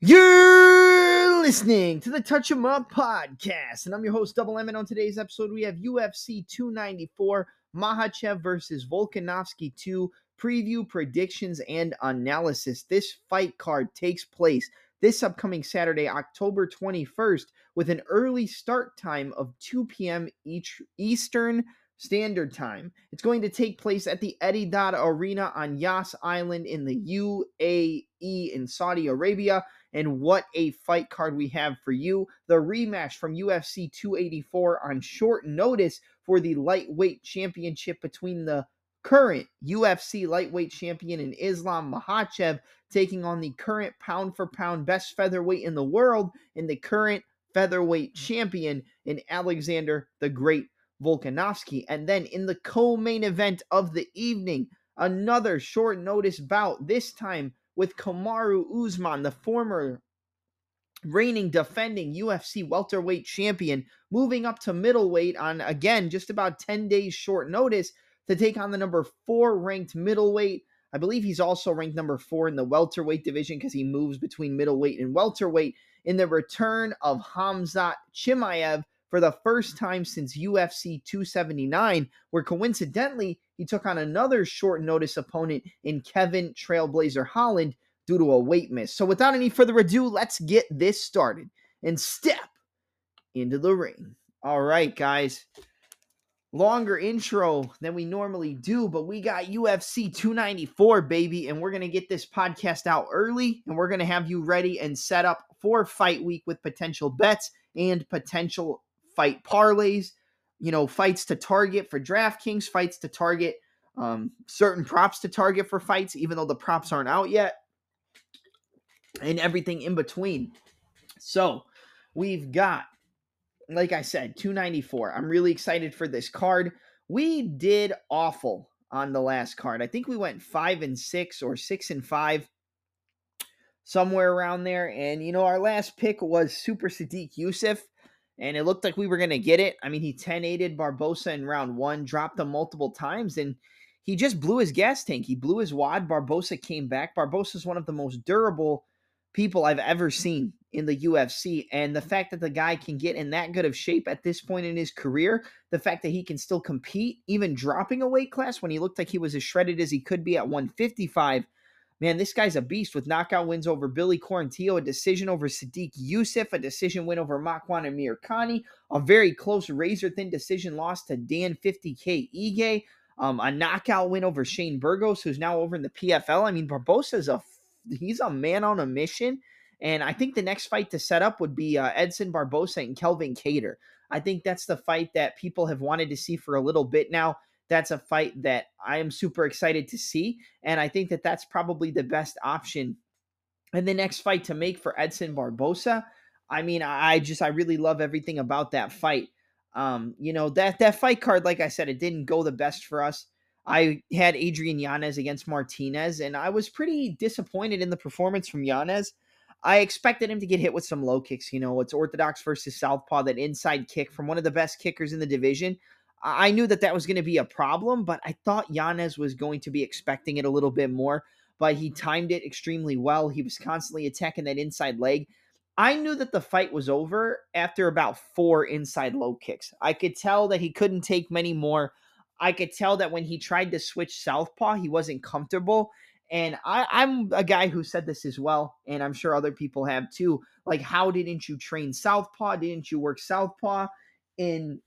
You're listening to the Touch 'em Up podcast, and I'm your host, Double M. And on today's episode, we have UFC 294 Makhachev versus Volkanovski 2 preview, predictions, and analysis. This fight card takes place this upcoming Saturday, October 21st, with an early start time of 2 p.m. each Eastern Standard Time. It's going to take place at the Etihad Arena on Yas Island in the UAE in Saudi Arabia. And what a fight card we have for you. The rematch from UFC 284 on short notice for the lightweight championship between the current UFC lightweight champion in Islam Makhachev taking on the current pound for pound best featherweight in the world and the current featherweight champion in Alexander the Great Volkanovski. And then in the co main event of the evening, another short notice bout, this time with Kamaru Usman, the former reigning defending UFC welterweight champion, moving up to middleweight on again just about 10 days short notice to take on the number four ranked middleweight. I believe he's also ranked number four in the welterweight division because he moves between middleweight and welterweight in the return of Hamzat Chimaev for the first time since UFC 279, where coincidentally he took on another short notice opponent in Kevin Trailblazer Holland due to a weight miss. So without any further ado, let's get this started and step into the ring. All right, guys. Longer intro than we normally do, but we got UFC 294, baby, and we're going to get this podcast out early and we're going to have you ready and set up for fight week with potential bets and potential fight parlays, you know, fights to target for DraftKings, fights to target, um, certain props to target for fights, even though the props aren't out yet, and everything in between. So we've got, like I said, 294. I'm really excited for this card. We did awful on the last card. I think we went five and six or six and five, somewhere around there. And you know, our last pick was Super Sodiq Yusuff and it looked like we were going to get it. I mean, he 10 8 Barbosa in round one, dropped him multiple times, and he just blew his gas tank. He blew his wad. Barbosa came back. Barbosa is one of the most durable people I've ever seen in the UFC. And the fact that the guy can get in that good of shape at this point in his career, the fact that he can still compete, even dropping a weight class when he looked like he was as shredded as he could be at 155 Man, this guy's a beast with knockout wins over Billy Quarantillo, a decision over Sodiq Yusuff, a decision win over Makwan Amirkhani, a very close razor thin decision loss to Dan 50K Ige, um, a knockout win over Shane Burgos, who's now over in the PFL. I mean, Barbosa's a he's a man on a mission. And I think the next fight to set up would be uh, Edson Barbosa and Calvin Kattar. I think that's the fight that people have wanted to see for a little bit now that's a fight that I am super excited to see. And I think that that's probably the best option. And the next fight to make for Edson Barbosa, I mean, I just, I really love everything about that fight. Um, you know, that, that fight card, like I said, it didn't go the best for us. I had Adrian Yanez against Martinez, and I was pretty disappointed in the performance from Yanez. I expected him to get hit with some low kicks. You know, it's orthodox versus southpaw, that inside kick from one of the best kickers in the division. I knew that that was going to be a problem, but I thought Yanez was going to be expecting it a little bit more. But he timed it extremely well. He was constantly attacking that inside leg. I knew that the fight was over after about four inside low kicks. I could tell that he couldn't take many more. I could tell that when he tried to switch southpaw, he wasn't comfortable. And I, I'm a guy who said this as well, and I'm sure other people have too. Like, how didn't you train southpaw? Didn't you work southpaw in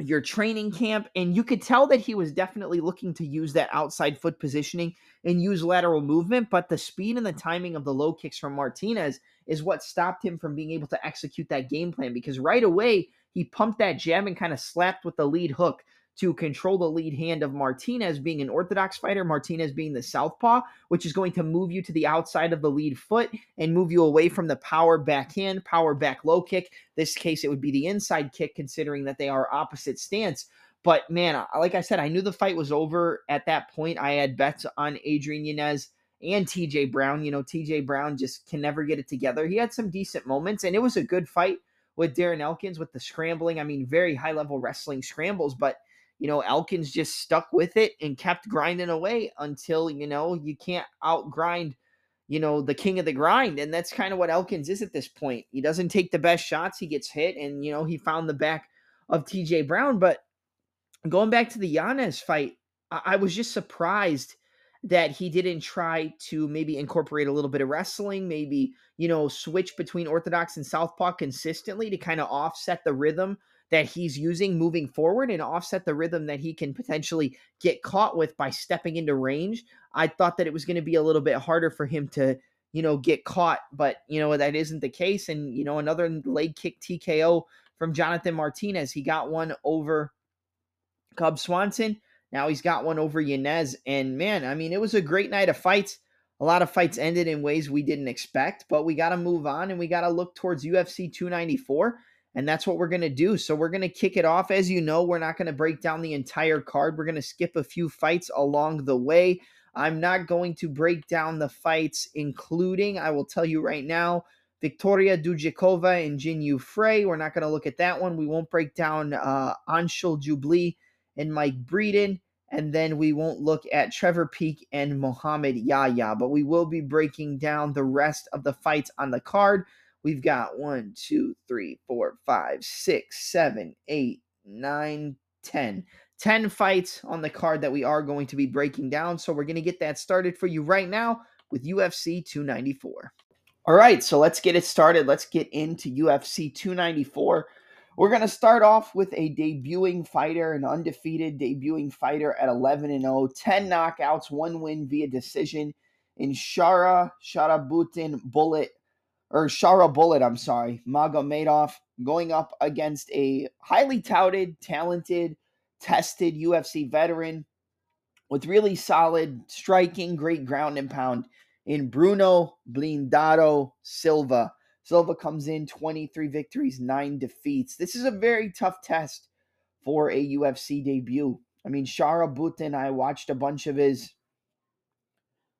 your training camp and you could tell that he was definitely looking to use that outside foot positioning and use lateral movement but the speed and the timing of the low kicks from Martinez is what stopped him from being able to execute that game plan because right away he pumped that jab and kind of slapped with the lead hook to control the lead hand of Martinez being an orthodox fighter, Martinez being the southpaw, which is going to move you to the outside of the lead foot and move you away from the power backhand, power back low kick. This case, it would be the inside kick, considering that they are opposite stance. But man, like I said, I knew the fight was over at that point. I had bets on Adrian Yanez and TJ Brown. You know, TJ Brown just can never get it together. He had some decent moments, and it was a good fight with Darren Elkins with the scrambling. I mean, very high level wrestling scrambles, but you know, Elkins just stuck with it and kept grinding away until, you know, you can't outgrind, you know, the king of the grind. And that's kind of what Elkins is at this point. He doesn't take the best shots, he gets hit, and, you know, he found the back of TJ Brown. But going back to the Yanez fight, I, I was just surprised that he didn't try to maybe incorporate a little bit of wrestling, maybe, you know, switch between Orthodox and Southpaw consistently to kind of offset the rhythm that he's using moving forward and offset the rhythm that he can potentially get caught with by stepping into range. I thought that it was going to be a little bit harder for him to, you know, get caught, but, you know, that isn't the case. And, you know, another leg kick TKO from Jonathan Martinez. He got one over Cub Swanson. Now he's got one over Yanez. And man, I mean, it was a great night of fights. A lot of fights ended in ways we didn't expect, but we got to move on and we got to look towards UFC 294. And that's what we're going to do. So we're going to kick it off. As you know, we're not going to break down the entire card. We're going to skip a few fights along the way. I'm not going to break down the fights, including, I will tell you right now, Victoria Dujikova and Jin Yu Frey. We're not going to look at that one. We won't break down uh, Anshul Jubli and Mike Breeden. And then we won't look at Trevor Peek and Mohamed Yahya, but we will be breaking down the rest of the fights on the card. We've got one, two, three, four, five, six, seven, eight, nine, ten. 10 fights on the card that we are going to be breaking down. So we're going to get that started for you right now with UFC 294. All right, so let's get it started. Let's get into UFC 294. We're going to start off with a debuting fighter, an undefeated debuting fighter at 11 and 0, 10 knockouts, one win via decision in Shara Sharabutin Bullet or Shara Bullet, I'm sorry, Magomedov going up against a highly touted, talented, tested UFC veteran with really solid striking, great ground and pound in Bruno Blindado Silva. Silva comes in 23 victories, 9 defeats. This is a very tough test for a UFC debut. I mean, Shara Butin, I watched a bunch of his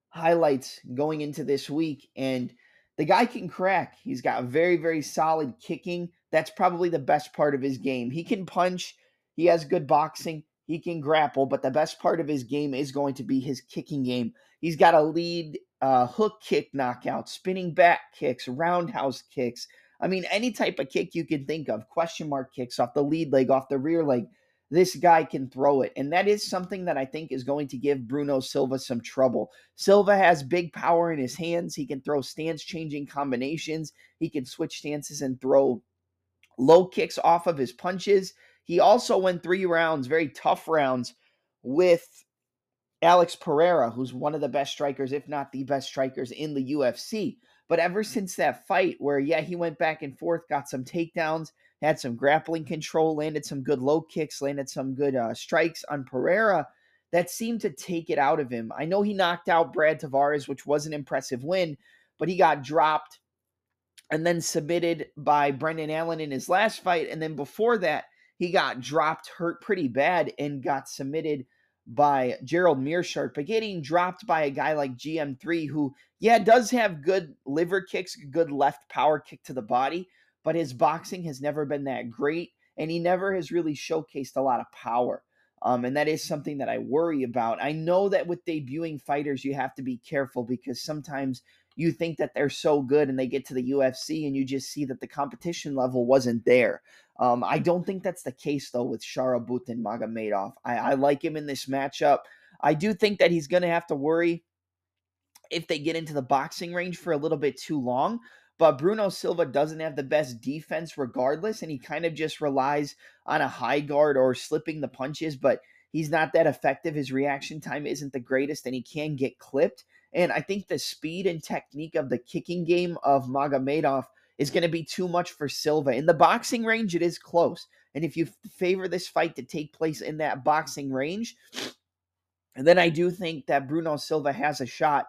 highlights going into this week, and the guy can crack. He's got very, very solid kicking. That's probably the best part of his game. He can punch, he has good boxing, he can grapple, but the best part of his game is going to be his kicking game. He's got a lead uh, hook kick knockout, spinning back kicks, roundhouse kicks. I mean, any type of kick you can think of, question mark kicks off the lead leg, off the rear leg. This guy can throw it. And that is something that I think is going to give Bruno Silva some trouble. Silva has big power in his hands. He can throw stance changing combinations, he can switch stances and throw low kicks off of his punches. He also went three rounds, very tough rounds, with Alex Pereira, who's one of the best strikers, if not the best strikers in the UFC. But ever since that fight, where, yeah, he went back and forth, got some takedowns, had some grappling control, landed some good low kicks, landed some good uh, strikes on Pereira, that seemed to take it out of him. I know he knocked out Brad Tavares, which was an impressive win, but he got dropped and then submitted by Brendan Allen in his last fight. And then before that, he got dropped, hurt pretty bad, and got submitted by Gerald Meerschaert, but getting dropped by a guy like GM3, who, yeah, does have good liver kicks, good left power kick to the body, but his boxing has never been that great, and he never has really showcased a lot of power. Um, and that is something that I worry about. I know that with debuting fighters, you have to be careful because sometimes you think that they're so good and they get to the UFC and you just see that the competition level wasn't there. Um, I don't think that's the case though with Sharabutin Magomedov. I, I like him in this matchup. I do think that he's going to have to worry if they get into the boxing range for a little bit too long. But Bruno Silva doesn't have the best defense regardless, and he kind of just relies on a high guard or slipping the punches, but he's not that effective. His reaction time isn't the greatest, and he can get clipped. And I think the speed and technique of the kicking game of Magomedov is going to be too much for Silva. In the boxing range, it is close. And if you favor this fight to take place in that boxing range, then I do think that Bruno Silva has a shot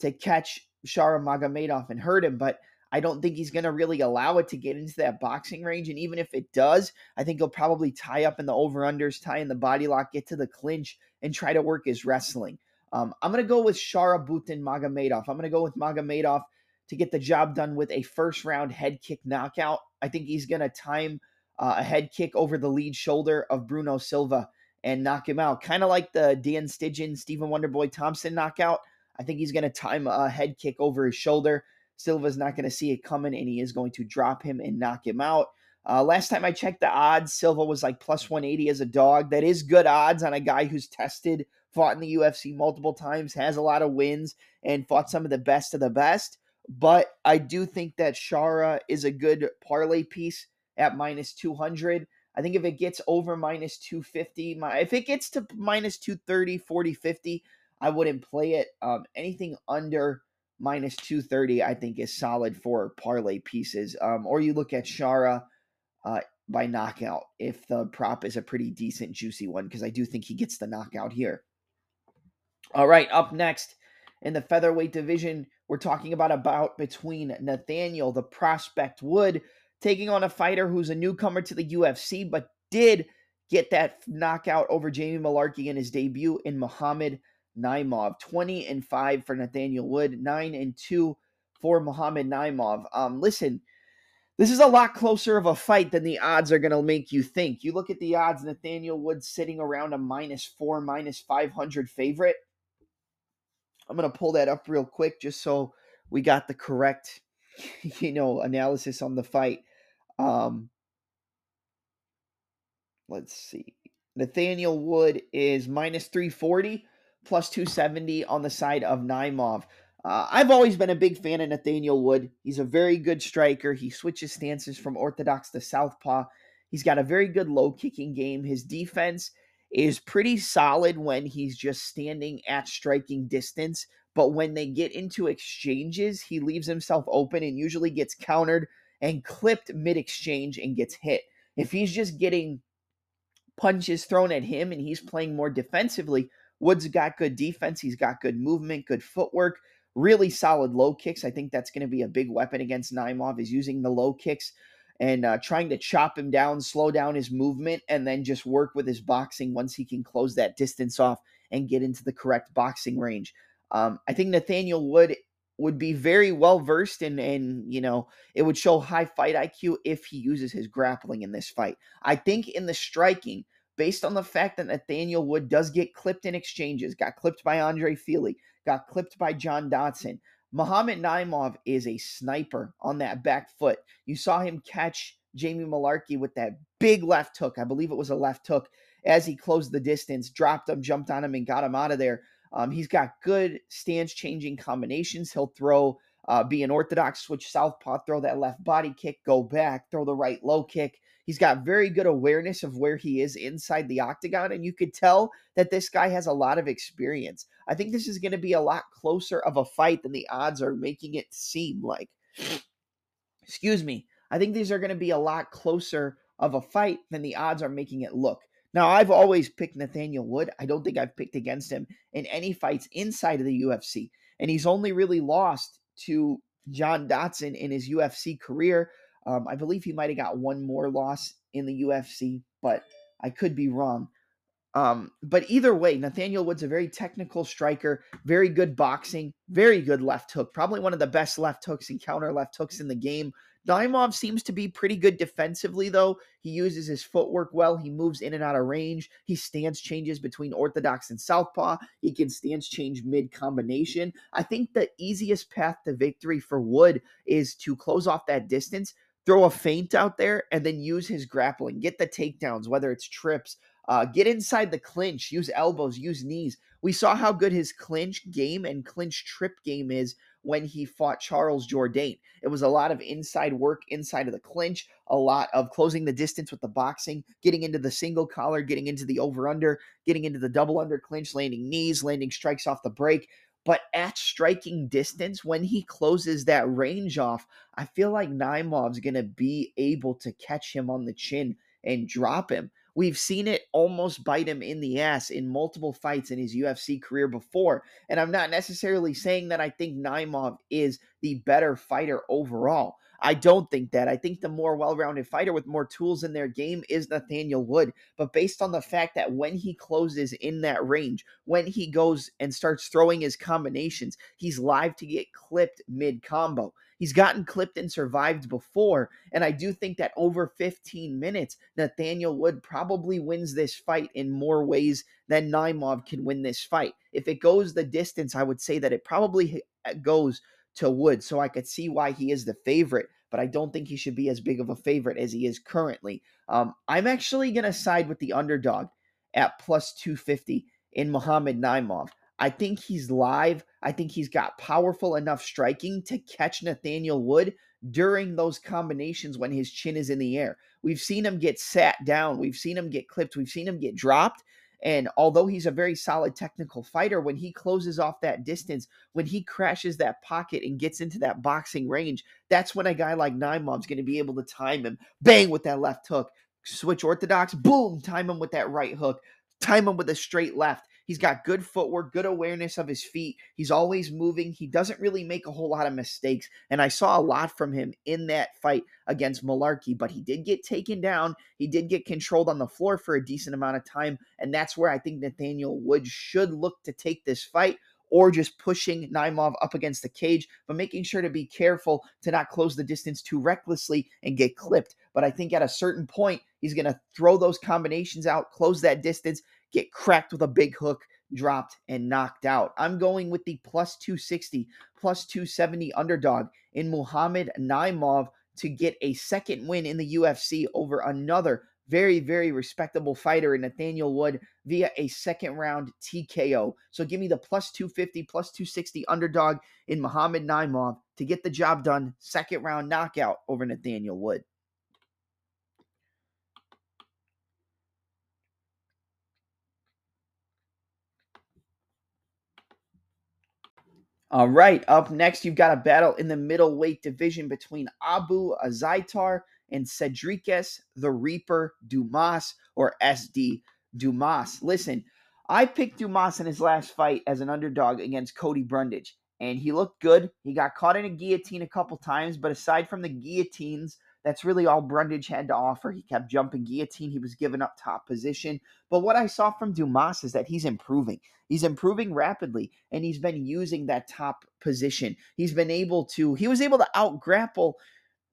to catch Shara Magomedov and hurt him. But I don't think he's going to really allow it to get into that boxing range. And even if it does, I think he'll probably tie up in the over unders, tie in the body lock, get to the clinch, and try to work his wrestling. Um, I'm going to go with Shara Sharabutin Magomedov. I'm going to go with Magomedov to get the job done with a first round head kick knockout. I think he's going to time uh, a head kick over the lead shoulder of Bruno Silva and knock him out. Kind of like the Dan Stittgen, Stephen Wonderboy Thompson knockout. I think he's going to time a head kick over his shoulder. Silva's not going to see it coming, and he is going to drop him and knock him out. Uh, last time I checked the odds, Silva was like plus 180 as a dog. That is good odds on a guy who's tested, fought in the UFC multiple times, has a lot of wins, and fought some of the best of the best. But I do think that Shara is a good parlay piece at minus 200. I think if it gets over minus 250, my, if it gets to minus 230, 40, 50, I wouldn't play it. Um, anything under minus 230, I think, is solid for parlay pieces. Um, or you look at Shara uh, by knockout if the prop is a pretty decent, juicy one, because I do think he gets the knockout here. All right, up next in the featherweight division, we're talking about a bout between Nathaniel, the prospect Wood, taking on a fighter who's a newcomer to the UFC, but did get that knockout over Jamie Mullarkey in his debut in Muhammad Naimov. 20 and 5 for Nathaniel Wood, 9 and 2 for Muhammad Naimov. Um, listen, this is a lot closer of a fight than the odds are going to make you think. You look at the odds, Nathaniel Wood sitting around a minus 4, minus 500 favorite. I'm going to pull that up real quick just so we got the correct, you know, analysis on the fight. Um, let's see. Nathaniel Wood is minus 340, plus 270 on the side of Naimov. Uh, I've always been a big fan of Nathaniel Wood. He's a very good striker. He switches stances from orthodox to southpaw. He's got a very good low kicking game. His defense is pretty solid when he's just standing at striking distance. But when they get into exchanges, he leaves himself open and usually gets countered and clipped mid exchange and gets hit. If he's just getting punches thrown at him and he's playing more defensively, Woods got good defense. He's got good movement, good footwork, really solid low kicks. I think that's going to be a big weapon against Naimov is using the low kicks and uh, trying to chop him down, slow down his movement, and then just work with his boxing once he can close that distance off and get into the correct boxing range. Um, I think Nathaniel Wood would be very well versed and and you know it would show high fight IQ if he uses his grappling in this fight. I think in the striking, based on the fact that Nathaniel Wood does get clipped in exchanges, got clipped by Andre Fili, got clipped by John Dodson. Muhammad Naimov is a sniper on that back foot. You saw him catch Jamie Mullarkey with that big left hook. I believe it was a left hook as he closed the distance, dropped him, jumped on him, and got him out of there. Um, he's got good stance changing combinations. He'll throw, uh, be an orthodox switch southpaw, throw that left body kick, go back, throw the right low kick. He's got very good awareness of where he is inside the octagon, and you could tell that this guy has a lot of experience. I think this is going to be a lot closer of a fight than the odds are making it seem like. Excuse me. I think these are going to be a lot closer of a fight than the odds are making it look. Now, I've always picked Nathaniel Wood. I don't think I've picked against him in any fights inside of the UFC. And he's only really lost to John Dodson in his UFC career. Um, I believe he might have got one more loss in the UFC, but I could be wrong. Um, but either way, Nathaniel Wood's a very technical striker, very good boxing, very good left hook, probably one of the best left hooks and counter left hooks in the game. Naimov seems to be pretty good defensively, though. He uses his footwork well. He moves in and out of range. He stance changes between orthodox and southpaw. He can stance change mid combination. I think the easiest path to victory for Wood is to close off that distance, throw a feint out there, and then use his grappling, get the takedowns, whether it's trips, uh, get inside the clinch, use elbows, use knees. We saw how good his clinch game and clinch trip game is when he fought Charles Jourdain. It was a lot of inside work inside of the clinch, a lot of closing the distance with the boxing, getting into the single collar, getting into the over under, getting into the double under clinch, landing knees, landing strikes off the break. But at striking distance, when he closes that range off, I feel like Naimov's going to be able to catch him on the chin and drop him. We've seen it almost bite him in the ass in multiple fights in his UFC career before. And I'm not necessarily saying that I think Naimov is the better fighter overall. I don't think that. I think the more well rounded fighter with more tools in their game is Nathaniel Wood. But based on the fact that when he closes in that range, when he goes and starts throwing his combinations, he's live to get clipped mid combo. He's gotten clipped and survived before. And I do think that over 15 minutes, Nathaniel Wood probably wins this fight in more ways than Naimov can win this fight. If it goes the distance, I would say that it probably eh, goes to Wood. So I could see why he is the favorite, but I don't think he should be as big of a favorite as he is currently. Um, I'm actually going to side with the underdog at plus 250 in Muhammad Naimov. I think he's live. I think he's got powerful enough striking to catch Nathaniel Wood during those combinations when his chin is in the air. We've seen him get sat down, we've seen him get clipped, we've seen him get dropped. And although he's a very solid technical fighter, when he closes off that distance, when he crashes that pocket and gets into that boxing range, that's when a guy like Naimov's going to be able to time him, bang with that left hook, switch orthodox, boom, time him with that right hook, time him with a straight left. He's got good footwork, good awareness of his feet. He's always moving. He doesn't really make a whole lot of mistakes. And I saw a lot from him in that fight against Mullarkey, but he did get taken down. He did get controlled on the floor for a decent amount of time. And that's where I think Nathaniel Wood should look to take this fight or just pushing Naimov up against the cage, but making sure to be careful to not close the distance too recklessly and get clipped. But I think at a certain point, he's going to throw those combinations out, close that distance, get cracked with a big hook, dropped, and knocked out. I'm going with the plus 260, plus 270 underdog in Muhammad Naimov to get a second win in the UFC over another very, very respectable fighter in Nathaniel Wood via a second round TKO. So give me the plus 250, plus 260 underdog in Muhammad Naimov to get the job done. Second round knockout over Nathaniel Wood. All right, up next, you've got a battle in the middleweight division between Abu Azaitar and Sedriques the Reaper Dumas or SD Dumas. Listen, I picked Dumas in his last fight as an underdog against Cody Brundage, and he looked good. He got caught in a guillotine a couple times, but aside from the guillotines, that's really all Brundage had to offer. He kept jumping guillotine. He was giving up top position. But what I saw from Dumas is that he's improving. He's improving rapidly, and he's been using that top position. He's been able to, he was able to out grapple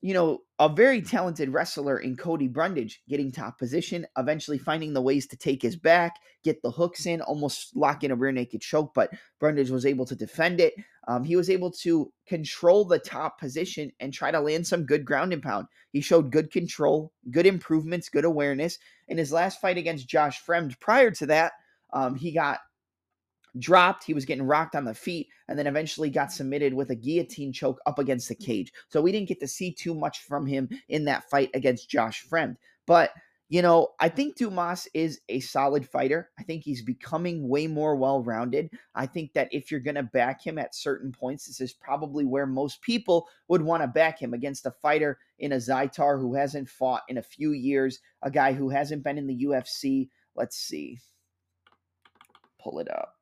you know, a very talented wrestler in Cody Brundage getting top position, eventually finding the ways to take his back, get the hooks in, almost lock in a rear naked choke, but Brundage was able to defend it. Um, he was able to control the top position and try to land some good ground and pound. He showed good control, good improvements, good awareness. In his last fight against Josh Fremd, prior to that, um, he got dropped. He was getting rocked on the feet and then eventually got submitted with a guillotine choke up against the cage. So we didn't get to see too much from him in that fight against Josh Fremd. But, you know, I think Dumas is a solid fighter. I think he's becoming way more well rounded. I think that if you're going to back him at certain points, this is probably where most people would want to back him against a fighter in Azaitar who hasn't fought in a few years, a guy who hasn't been in the UFC. Let's see. Pull it up.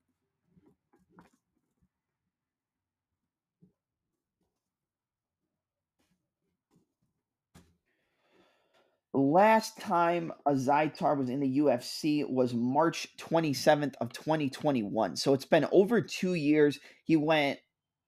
Last time Azaitar was in the UFC was March 27th of 2021. So it's been over two years. He went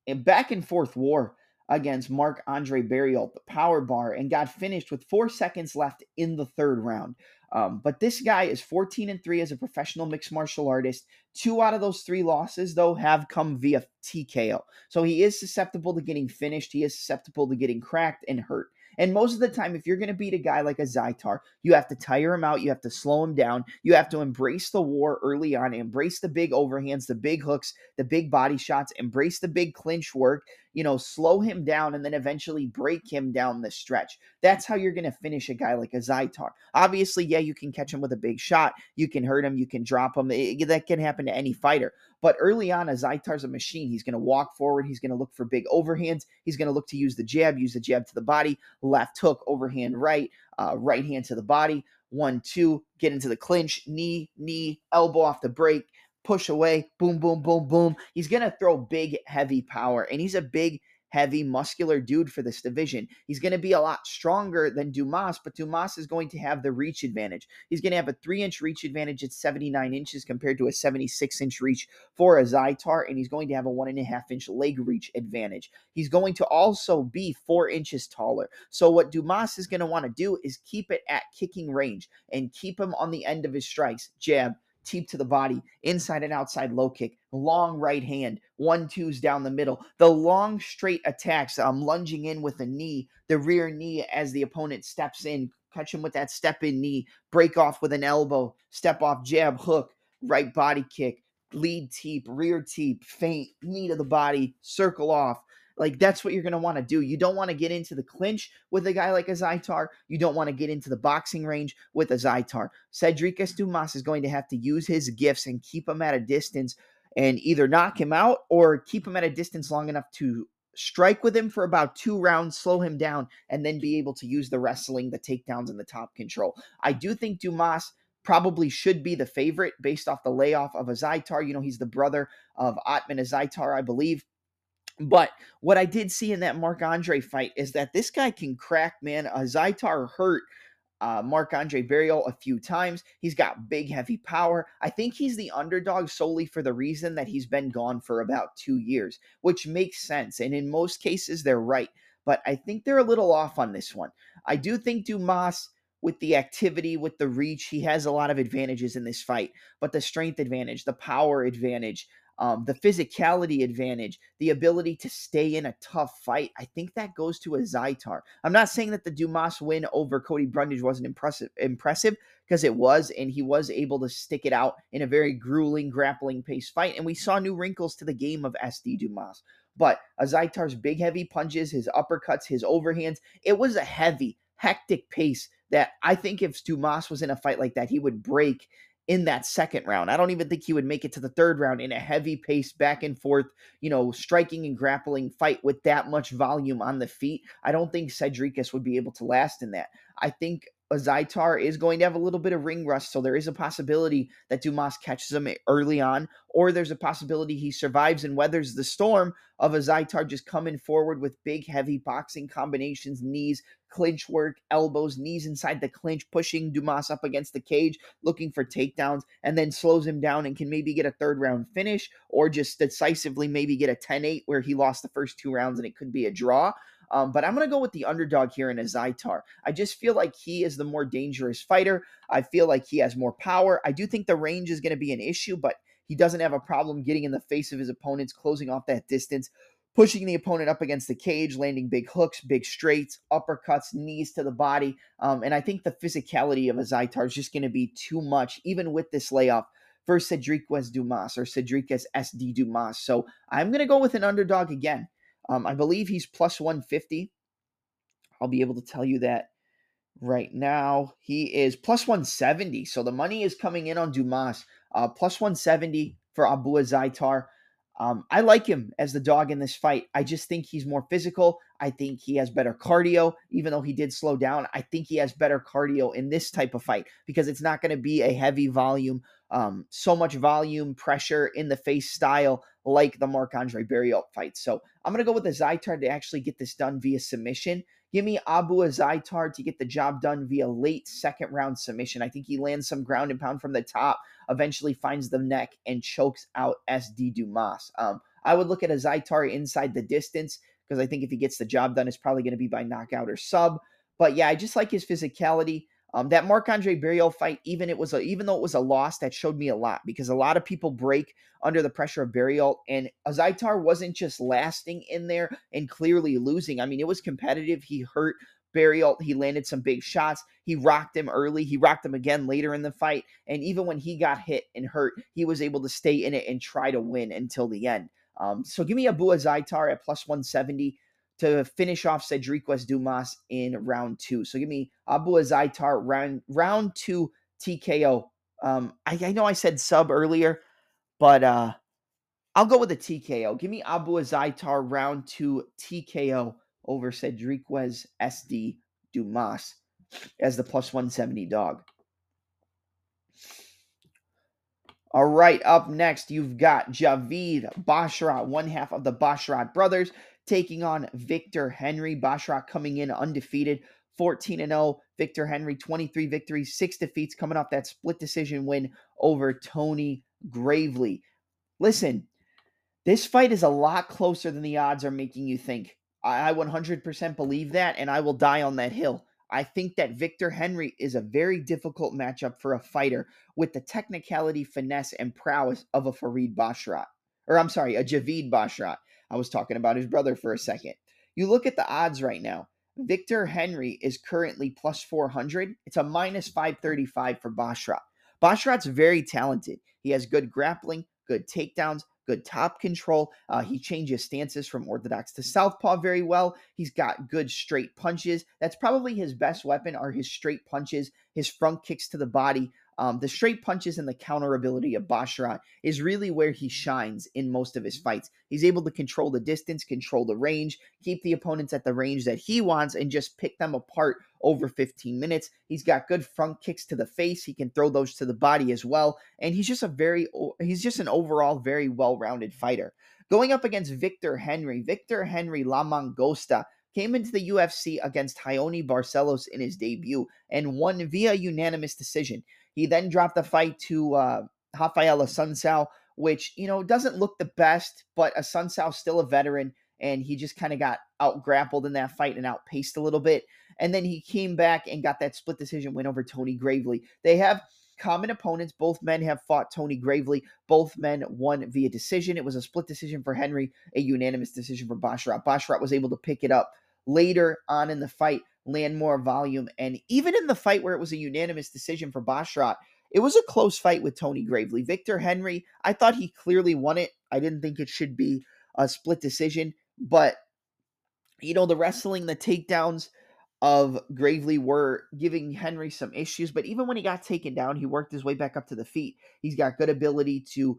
back and forth war against Marc Andre Barriault, the power bar, and got finished with four seconds left in the third round. Um, but this guy is 14 and 3 as a professional mixed martial artist. Two out of those three losses, though, have come via TKO. So he is susceptible to getting finished. He is susceptible to getting cracked and hurt. And most of the time, if you're going to beat a guy like Azaitar, you have to tire him out. You have to slow him down. You have to embrace the war early on, embrace the big overhands, the big hooks, the big body shots, embrace the big clinch work, you know, slow him down and then eventually break him down the stretch. That's how you're going to finish a guy like Azaitar. Obviously, yeah, you can catch him with a big shot. You can hurt him. You can drop him. It, that can happen to any fighter. But early on, Azaitar's a machine. He's going to walk forward. He's going to look for big overhands. He's going to look to use the jab, use the jab to the body, left hook, overhand right, uh, right hand to the body. One, two, get into the clinch, knee, knee, elbow off the break, push away, boom, boom, boom, boom. He's going to throw big, heavy power, and he's a big, heavy, muscular dude for this division. He's going to be a lot stronger than Dumas, but Dumas is going to have the reach advantage. He's going to have a three inch reach advantage at 79 inches compared to a 76 inch reach for Azaitar, and he's going to have a one and a half inch leg reach advantage. He's going to also be four inches taller. So, what Dumas is going to want to do is keep it at kicking range and keep him on the end of his strikes, jab, teep to the body, inside and outside low kick, long right hand, one twos down the middle, the long straight attacks, um, lunging in with a knee, the rear knee as the opponent steps in, catch him with that step in knee, break off with an elbow, step off jab, hook, right body kick, lead teep, rear teep, feint, knee to the body, circle off, like that's what you're going to want to do. You don't want to get into the clinch with a guy like Azaitar. You don't want to get into the boxing range with Azaitar. Cedric Dumas is going to have to use his gifts and keep him at a distance and either knock him out or keep him at a distance long enough to strike with him for about two rounds, slow him down, and then be able to use the wrestling, the takedowns, and the top control. I do think Dumas probably should be the favorite based off the layoff of Azaitar. You know, he's the brother of Ottman Azaitar, I believe. But what I did see in that Marc Andre fight is that this guy can crack, man. Uh, Zaitar hurt uh, Marc Andre Barriault a few times. He's got big, heavy power. I think he's the underdog solely for the reason that he's been gone for about two years, which makes sense. And in most cases, they're right. But I think they're a little off on this one. I do think Dumas with the activity, with the reach, he has a lot of advantages in this fight. But the strength advantage, the power advantage, um, the physicality advantage, the ability to stay in a tough fight. I think that goes to Azaitar. I'm not saying that the Dumas win over Cody Brundage wasn't impressive, impressive because it was, and he was able to stick it out in a very grueling, grappling pace fight. And we saw new wrinkles to the game of SD Dumas. But Azaitar's big, heavy punches, his uppercuts, his overhands, it was a heavy, hectic pace that I think if Dumas was in a fight like that, he would break in that second round. I don't even think he would make it to the third round in a heavy pace, back and forth, you know, striking and grappling fight with that much volume on the feet. I don't think Cedricus would be able to last in that. I think Azaitar is going to have a little bit of ring rust, so there is a possibility that Dumas catches him early on, or there's a possibility he survives and weathers the storm of Azaitar just coming forward with big, heavy boxing combinations, knees, clinch work, elbows, knees inside the clinch, pushing Dumas up against the cage, looking for takedowns, and then slows him down and can maybe get a third round finish or just decisively maybe get a 10 8 where he lost the first two rounds and it could be a draw. Um, but I'm going to go with the underdog here in Azaitar. I just feel like he is the more dangerous fighter. I feel like he has more power. I do think the range is going to be an issue, but he doesn't have a problem getting in the face of his opponents, closing off that distance pushing the opponent up against the cage, landing big hooks, big straights, uppercuts, knees to the body. Um, and I think the physicality of Azaitar is just going to be too much, even with this layoff for Sedriques Dumas or Sedriques SD Dumas. So I'm going to go with an underdog again. Um, I believe he's plus 150. I'll be able to tell you that right now. He is plus 170. So the money is coming in on Dumas. Uh, plus 170 for Abu Zaitar. Um, I like him as the dog in this fight. I just think he's more physical. I think he has better cardio, even though he did slow down. I think he has better cardio in this type of fight because it's not going to be a heavy volume, um, so much volume, pressure in the face style like the Marc Andre Barriault fight. So I'm going to go with the Zaitar to actually get this done via submission. Give me Abu Azaitar to get the job done via late second round submission. I think he lands some ground and pound from the top, eventually finds the neck and chokes out SD Dumas. Um, I would look at Azaitar inside the distance because I think if he gets the job done, it's probably going to be by knockout or sub. But yeah, I just like his physicality. Um, that Marc Andre Barriault fight, even it was a, even though it was a loss, that showed me a lot because a lot of people break under the pressure of Barriault, and Azaitar wasn't just lasting in there and clearly losing. I mean, it was competitive. He hurt Barriault. He landed some big shots. He rocked him early. He rocked him again later in the fight, and even when he got hit and hurt, he was able to stay in it and try to win until the end. Um, so give me Abu Azaitar at plus 170 to finish off Sedriques Dumas in round two. So give me Abu Azaitar round round two TKO. Um, I, I know I said sub earlier, but uh, I'll go with a TKO. Give me Abu Azaitar round two TKO over Sedriques SD Dumas as the plus 170 dog. All right, up next, you've got Javid Basharat, one half of the Basharat brothers, taking on Victor Henry. Basharat coming in undefeated, 14 and 0. Victor Henry, 23 victories, six defeats, coming off that split decision win over Tony Gravely. Listen, this fight is a lot closer than the odds are making you think. I 100% believe that, and I will die on that hill. I think that Victor Henry is a very difficult matchup for a fighter with the technicality, finesse, and prowess of a Farid Basharat. Or I'm sorry, a Javid Basharat. I was talking about his brother for a second. You look at the odds right now. Victor Henry is currently plus 400. It's a minus 535 for Basharat. Basharat's very talented. He has good grappling, good takedowns, good top control. Uh, he changes stances from orthodox to southpaw very well. He's got good straight punches. That's probably his best weapon are his straight punches, his front kicks to the body. Um, the straight punches and the counter ability of Basharat is really where he shines in most of his fights. He's able to control the distance, control the range, keep the opponents at the range that he wants, and just pick them apart over 15 minutes. He's got good front kicks to the face. He can throw those to the body as well. And he's just a very, he's just an overall very well rounded fighter. Going up against Victor Henry, Victor Henry La Mangosta came into the UFC against Raoni Barcelos in his debut and won via unanimous decision. He then dropped the fight to uh, Rafael Assunção, which, you know, doesn't look the best, but Assunção's still a veteran, and he just kind of got out grappled in that fight and outpaced a little bit. And then he came back and got that split decision win over Tony Gravely. They have common opponents. Both men have fought Tony Gravely. Both men won via decision. It was a split decision for Henry, a unanimous decision for Basharat. Basharat was able to pick it up later on in the fight land more volume. And even in the fight where it was a unanimous decision for Basharat, it was a close fight with Tony Gravely. Victor Henry, I thought he clearly won it. I didn't think it should be a split decision, but you know, the wrestling, the takedowns of Gravely were giving Henry some issues, but even when he got taken down, he worked his way back up to the feet. He's got good ability to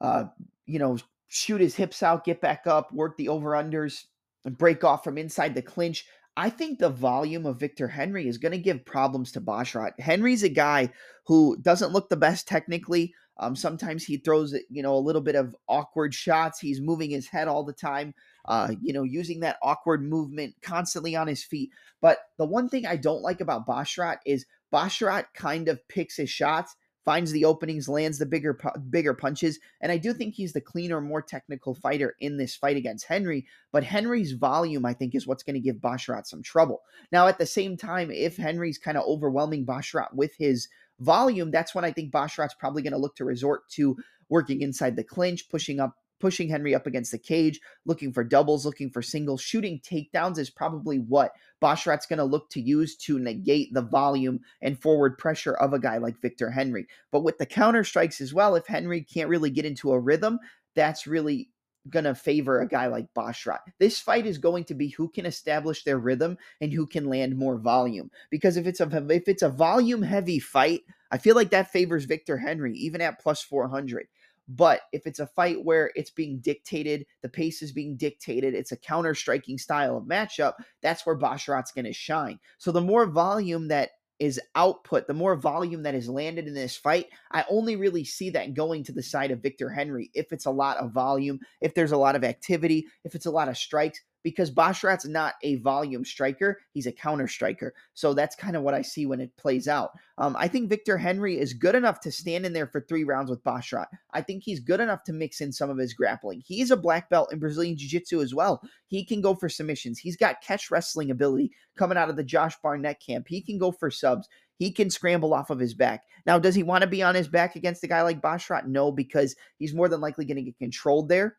uh, you know, shoot his hips out, get back up, work the over-unders, and break off from inside the clinch. I think the volume of Victor Henry is going to give problems to Basharat. Henry's a guy who doesn't look the best technically. Um, sometimes he throws, you know, a little bit of awkward shots. He's moving his head all the time, uh, you know, using that awkward movement constantly on his feet. But the one thing I don't like about Basharat is Basharat kind of picks his shots finds the openings, lands the bigger bigger punches, and I do think he's the cleaner, more technical fighter in this fight against Henry. But Henry's volume, I think, is what's going to give Basharat some trouble. Now, at the same time, if Henry's kind of overwhelming Basharat with his volume, that's when I think Basharat's probably going to look to resort to working inside the clinch, pushing up pushing Henry up against the cage, looking for doubles, looking for singles, shooting takedowns is probably what Basharat's going to look to use to negate the volume and forward pressure of a guy like Victor Henry. But with the counter strikes as well, if Henry can't really get into a rhythm, that's really going to favor a guy like Basharat. This fight is going to be who can establish their rhythm and who can land more volume. Because if it's a if it's a volume heavy fight, I feel like that favors Victor Henry even at plus 400. But if it's a fight where it's being dictated, the pace is being dictated, it's a counter striking style of matchup, that's where Basharat's going to shine. So the more volume that is output, the more volume that is landed in this fight, I only really see that going to the side of Victor Henry if it's a lot of volume, if there's a lot of activity, if it's a lot of strikes because Basharat's not a volume striker. He's a counter striker. So that's kind of what I see when it plays out. Um, I think Victor Henry is good enough to stand in there for three rounds with Basharat. I think he's good enough to mix in some of his grappling. He's a black belt in Brazilian Jiu Jitsu as well. He can go for submissions. He's got catch wrestling ability coming out of the Josh Barnett camp. He can go for subs. He can scramble off of his back. Now, does he want to be on his back against a guy like Basharat? No, because he's more than likely going to get controlled there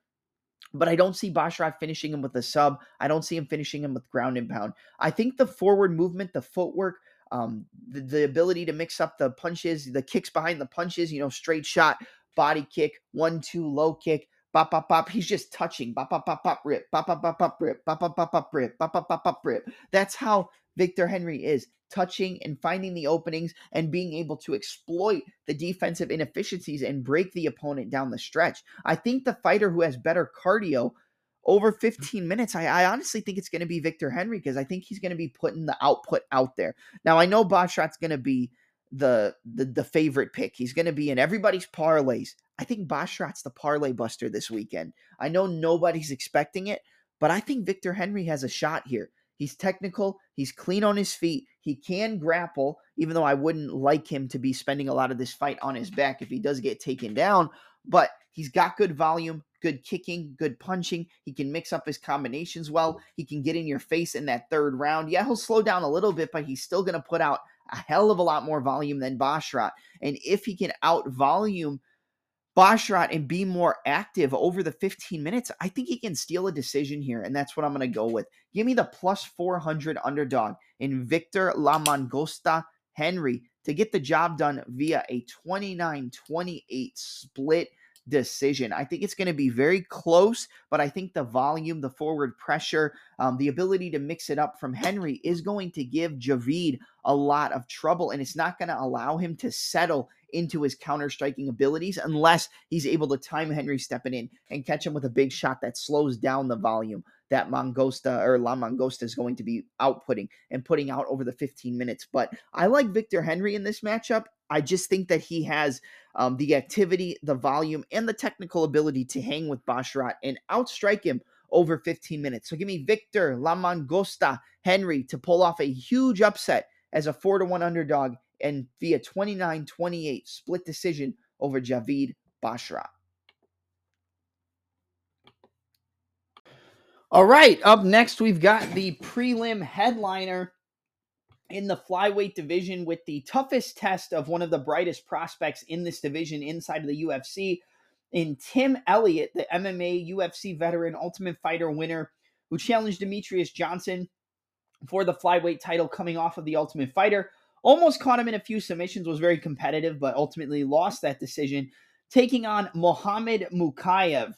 but I don't see Basharat finishing him with a sub. I don't see him finishing him with ground and pound. I think the forward movement, the footwork, um, the, the ability to mix up the punches, the kicks behind the punches, you know, straight shot, body kick, one, two, low kick, bop, bop, bop. He's just touching, bop, bop, bop, bop, rip, bop, bop, bop, bop, rip, bop, bop, bop, bop, rip, bop, bop, bop, bop, rip. That's how Victor Henry is touching and finding the openings and being able to exploit the defensive inefficiencies and break the opponent down the stretch. I think the fighter who has better cardio over 15 minutes, I, I honestly think it's going to be Victor Henry because I think he's going to be putting the output out there. Now, I know Basharat's going to be the, the the favorite pick. He's going to be in everybody's parlays. I think Basharat's the parlay buster this weekend. I know nobody's expecting it, but I think Victor Henry has a shot here. He's technical, he's clean on his feet, he can grapple, even though I wouldn't like him to be spending a lot of this fight on his back if he does get taken down. But he's got good volume, good kicking, good punching. He can mix up his combinations well. He can get in your face in that third round. Yeah, he'll slow down a little bit, but he's still going to put out a hell of a lot more volume than Basharat. And if he can out volume Basharat and be more active over the 15 minutes, I think he can steal a decision here. And that's what I'm going to go with. Give me the plus 400 underdog in Victor La Mangosta Henry to get the job done via a 29 28 split decision. I think it's going to be very close, but I think the volume, the forward pressure, um, the ability to mix it up from Henry is going to give Javid a lot of trouble, and it's not going to allow him to settle into his counter striking abilities unless he's able to time Henry stepping in and catch him with a big shot that slows down the volume that Mangosta or La Mangosta is going to be outputting and putting out over the 15 minutes. But I like Victor Henry in this matchup. I just think that he has um, the activity, the volume, and the technical ability to hang with Basharat and outstrike him over 15 minutes. So give me Victor La Mangosta Henry to pull off a huge upset as a 4 to 1 underdog and via 29 28 split decision over Javid Basharat. All right, up next, we've got the prelim headliner in the flyweight division with the toughest test of one of the brightest prospects in this division inside of the UFC in Tim Elliott, the MMA UFC veteran, Ultimate Fighter winner, who challenged Demetrious Johnson for the flyweight title coming off of the Ultimate Fighter. Almost caught him in a few submissions, was very competitive, but ultimately lost that decision, taking on Mohamed Mukayev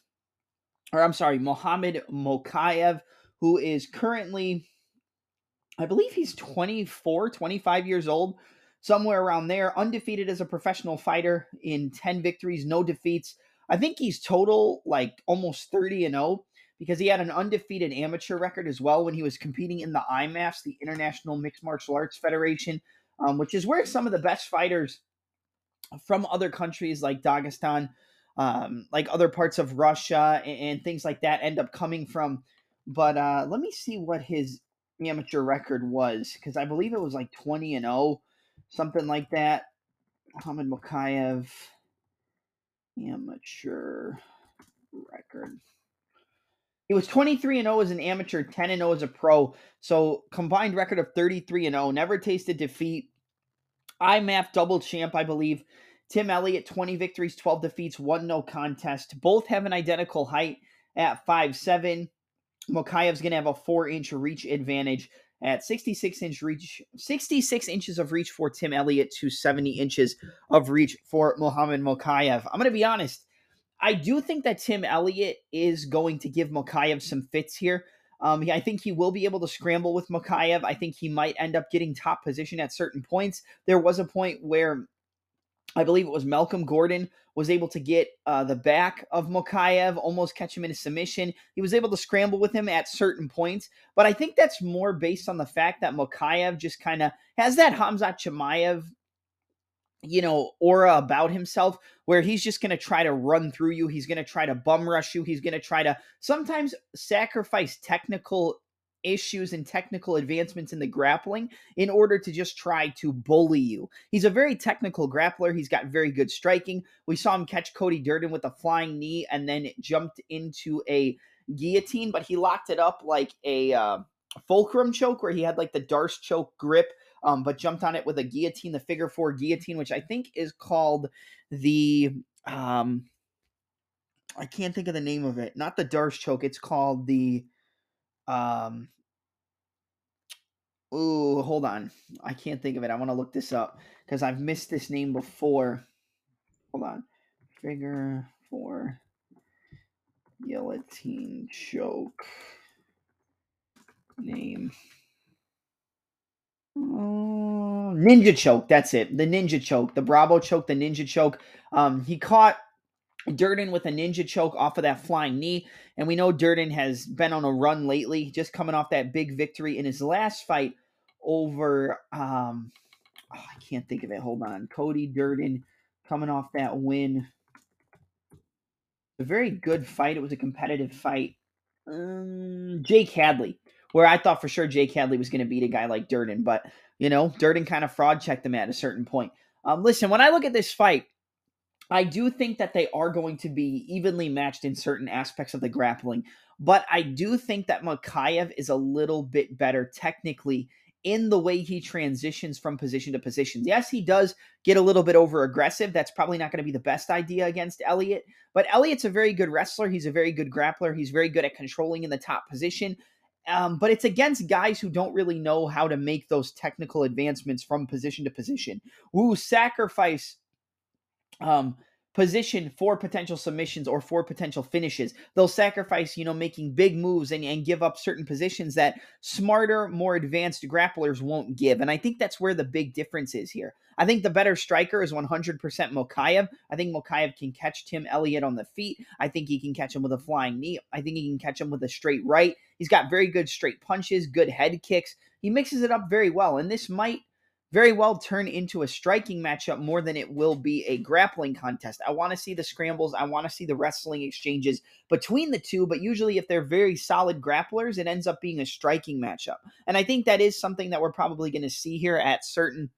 or I'm sorry, Mohamed Mokayev, who is currently, I believe he's 24, 25 years old, somewhere around there, undefeated as a professional fighter in 10 victories, no defeats. I think he's total like almost 30 and 0 because he had an undefeated amateur record as well when he was competing in the IMMAFs, the International Mixed Martial Arts Federation, um, which is where some of the best fighters from other countries like Dagestan, um, like other parts of Russia and, and, things like that end up coming from. But uh, let me see what his amateur record was because I believe it was like 20 and 0, something like that. Muhammad Mukayev amateur record. He was 23 and 0 as an amateur, 10 and 0 as a pro. So combined record of 33 and 0. Never tasted defeat. IMMAF double champ, I believe. Tim Elliott, 20 victories, 12 defeats, one no contest. Both have an identical height at five seven. Mokayev's going to have a four inch reach advantage at 66 inch reach, 66 inches of reach for Tim Elliott to 70 inches of reach for Mohamed Mokayev. I'm going to be honest. I do think that Tim Elliott is going to give Mokayev some fits here. Um, I think he will be able to scramble with Mokayev. I think he might end up getting top position at certain points. There was a point where I believe it was Malcolm Gordon was able to get uh, the back of Mokayev, almost catch him in a submission. He was able to scramble with him at certain points, but I think that's more based on the fact that Mokayev just kind of has that Khamzat Chimaev, you know, aura about himself where he's just going to try to run through you. He's going to try to bum rush you. He's going to try to sometimes sacrifice technical issues and technical advancements in the grappling in order to just try to bully you. He's a very technical grappler. He's got very good striking. We saw him catch Cody Durden with a flying knee and then jumped into a guillotine, but he locked it up like a uh, fulcrum choke where he had like the D'Arce choke grip. Um, but jumped on it with a guillotine, the figure four guillotine, which I think is called the um, I can't think of the name of it. Not the D'Arce choke. It's called the um, ooh, hold on. I can't think of it. I want to look this up because I've missed this name before. Hold on. Figure four guillotine choke name. Uh, ninja choke. That's it. The ninja choke. The Bravo choke. The ninja choke. Um, he caught Durden with a ninja choke off of that flying knee. And we know Durden has been on a run lately, just coming off that big victory in his last fight over um oh, I can't think of it. Hold on. Cody Durden coming off that win. A very good fight. It was a competitive fight. um, Jake Hadley, where I thought for sure Jake Hadley was going to beat a guy like Durden, but you know, Durden kind of fraud checked him at a certain point. Um, listen, when I look at this fight, I do think that they are going to be evenly matched in certain aspects of the grappling, but I do think that Mokaev is a little bit better technically in the way he transitions from position to position. Yes, he does get a little bit over aggressive. That's probably not going to be the best idea against Elliott, but Elliott's a very good wrestler. He's a very good grappler. He's very good at controlling in the top position. Um, but it's against guys who don't really know how to make those technical advancements from position to position, who sacrifice um, position for potential submissions or for potential finishes. They'll sacrifice, you know, making big moves and, and give up certain positions that smarter, more advanced grapplers won't give. And I think that's where the big difference is here. I think the better striker is 100% Mokaev. I think Mokaev can catch Tim Elliott on the feet. I think he can catch him with a flying knee. I think he can catch him with a straight right. He's got very good straight punches, good head kicks. He mixes it up very well. And this might very well turn into a striking matchup more than it will be a grappling contest. I want to see the scrambles, I want to see the wrestling exchanges between the two, but usually if they're very solid grapplers, it ends up being a striking matchup. And I think that is something that we're probably going to see here at certain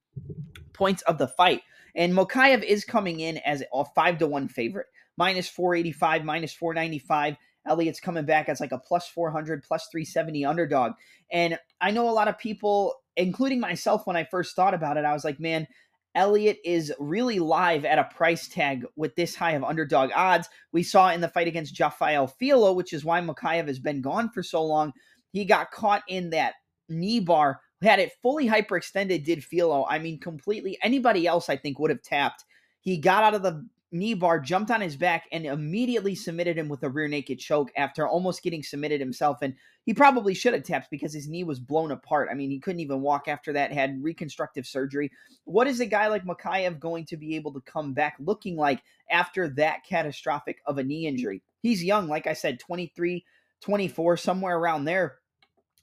points of the fight. And Mokaev is coming in as a 5 to 1 favorite, minus 485, minus 495. Elliott's coming back as like a plus 400, plus 370 underdog. And I know a lot of people including myself when I first thought about it, I was like, man, Elliott is really live at a price tag with this high of underdog odds. We saw in the fight against Jafel Filho, which is why Mokaev has been gone for so long. He got caught in that knee bar, had it fully hyperextended, did Filho. I mean, completely. Anybody else, I think, would have tapped. He got out of the knee bar, jumped on his back, and immediately submitted him with a rear naked choke after almost getting submitted himself. And he probably should have tapped because his knee was blown apart. I mean, he couldn't even walk after that, had reconstructive surgery. What is a guy like Mokaev going to be able to come back looking like after that catastrophic of a knee injury? He's young, like I said, 23, 24, somewhere around there.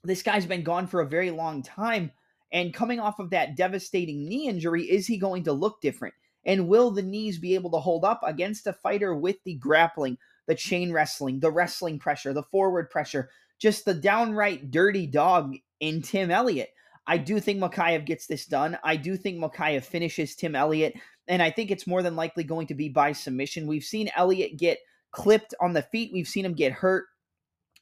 This guy's been gone for a very long time. And coming off of that devastating knee injury, is he going to look different? And will the knees be able to hold up against a fighter with the grappling, the chain wrestling, the wrestling pressure, the forward pressure, just the downright dirty dog in Tim Elliott? I do think Mokaev gets this done. I do think Mokaev finishes Tim Elliott, and I think it's more than likely going to be by submission. We've seen Elliott get clipped on the feet, we've seen him get hurt,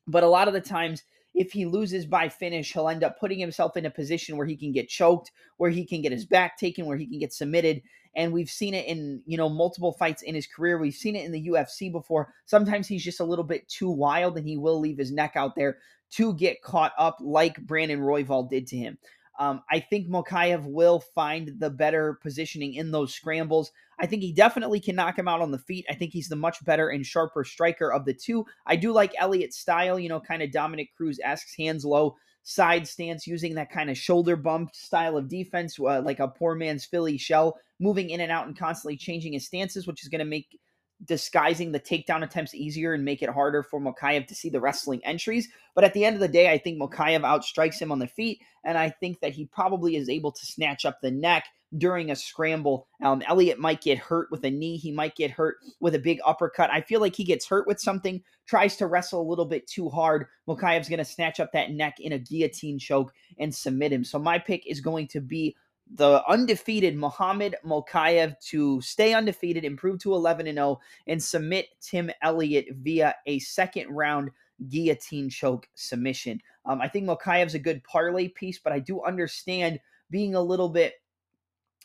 but a lot of the times if he loses by finish, he'll end up putting himself in a position where he can get choked, where he can get his back taken, where he can get submitted. And we've seen it in, you know, multiple fights in his career. We've seen it in the UFC before. Sometimes he's just a little bit too wild and he will leave his neck out there to get caught up like Brandon Royval did to him. Um, I think Mokaev will find the better positioning in those scrambles. I think he definitely can knock him out on the feet. I think he's the much better and sharper striker of the two. I do like Elliott's style, you know, kind of Dominick Cruz asks hands low, side stance, using that kind of shoulder bump style of defense, uh, like a poor man's Philly shell, moving in and out and constantly changing his stances, which is going to make disguising the takedown attempts easier and make it harder for Mokaev to see the wrestling entries. But at the end of the day, I think Mokaev outstrikes him on the feet, and I think that he probably is able to snatch up the neck during a scramble. Um, Elliott might get hurt with a knee. He might get hurt with a big uppercut. I feel like he gets hurt with something, tries to wrestle a little bit too hard. Mokaev's going to snatch up that neck in a guillotine choke and submit him. So my pick is going to be the undefeated Muhammad Mokaev to stay undefeated, improve to 11 and 0, and submit Tim Elliott via a second round guillotine choke submission. Um, I think Mokaev's a good parlay piece, but I do understand being a little bit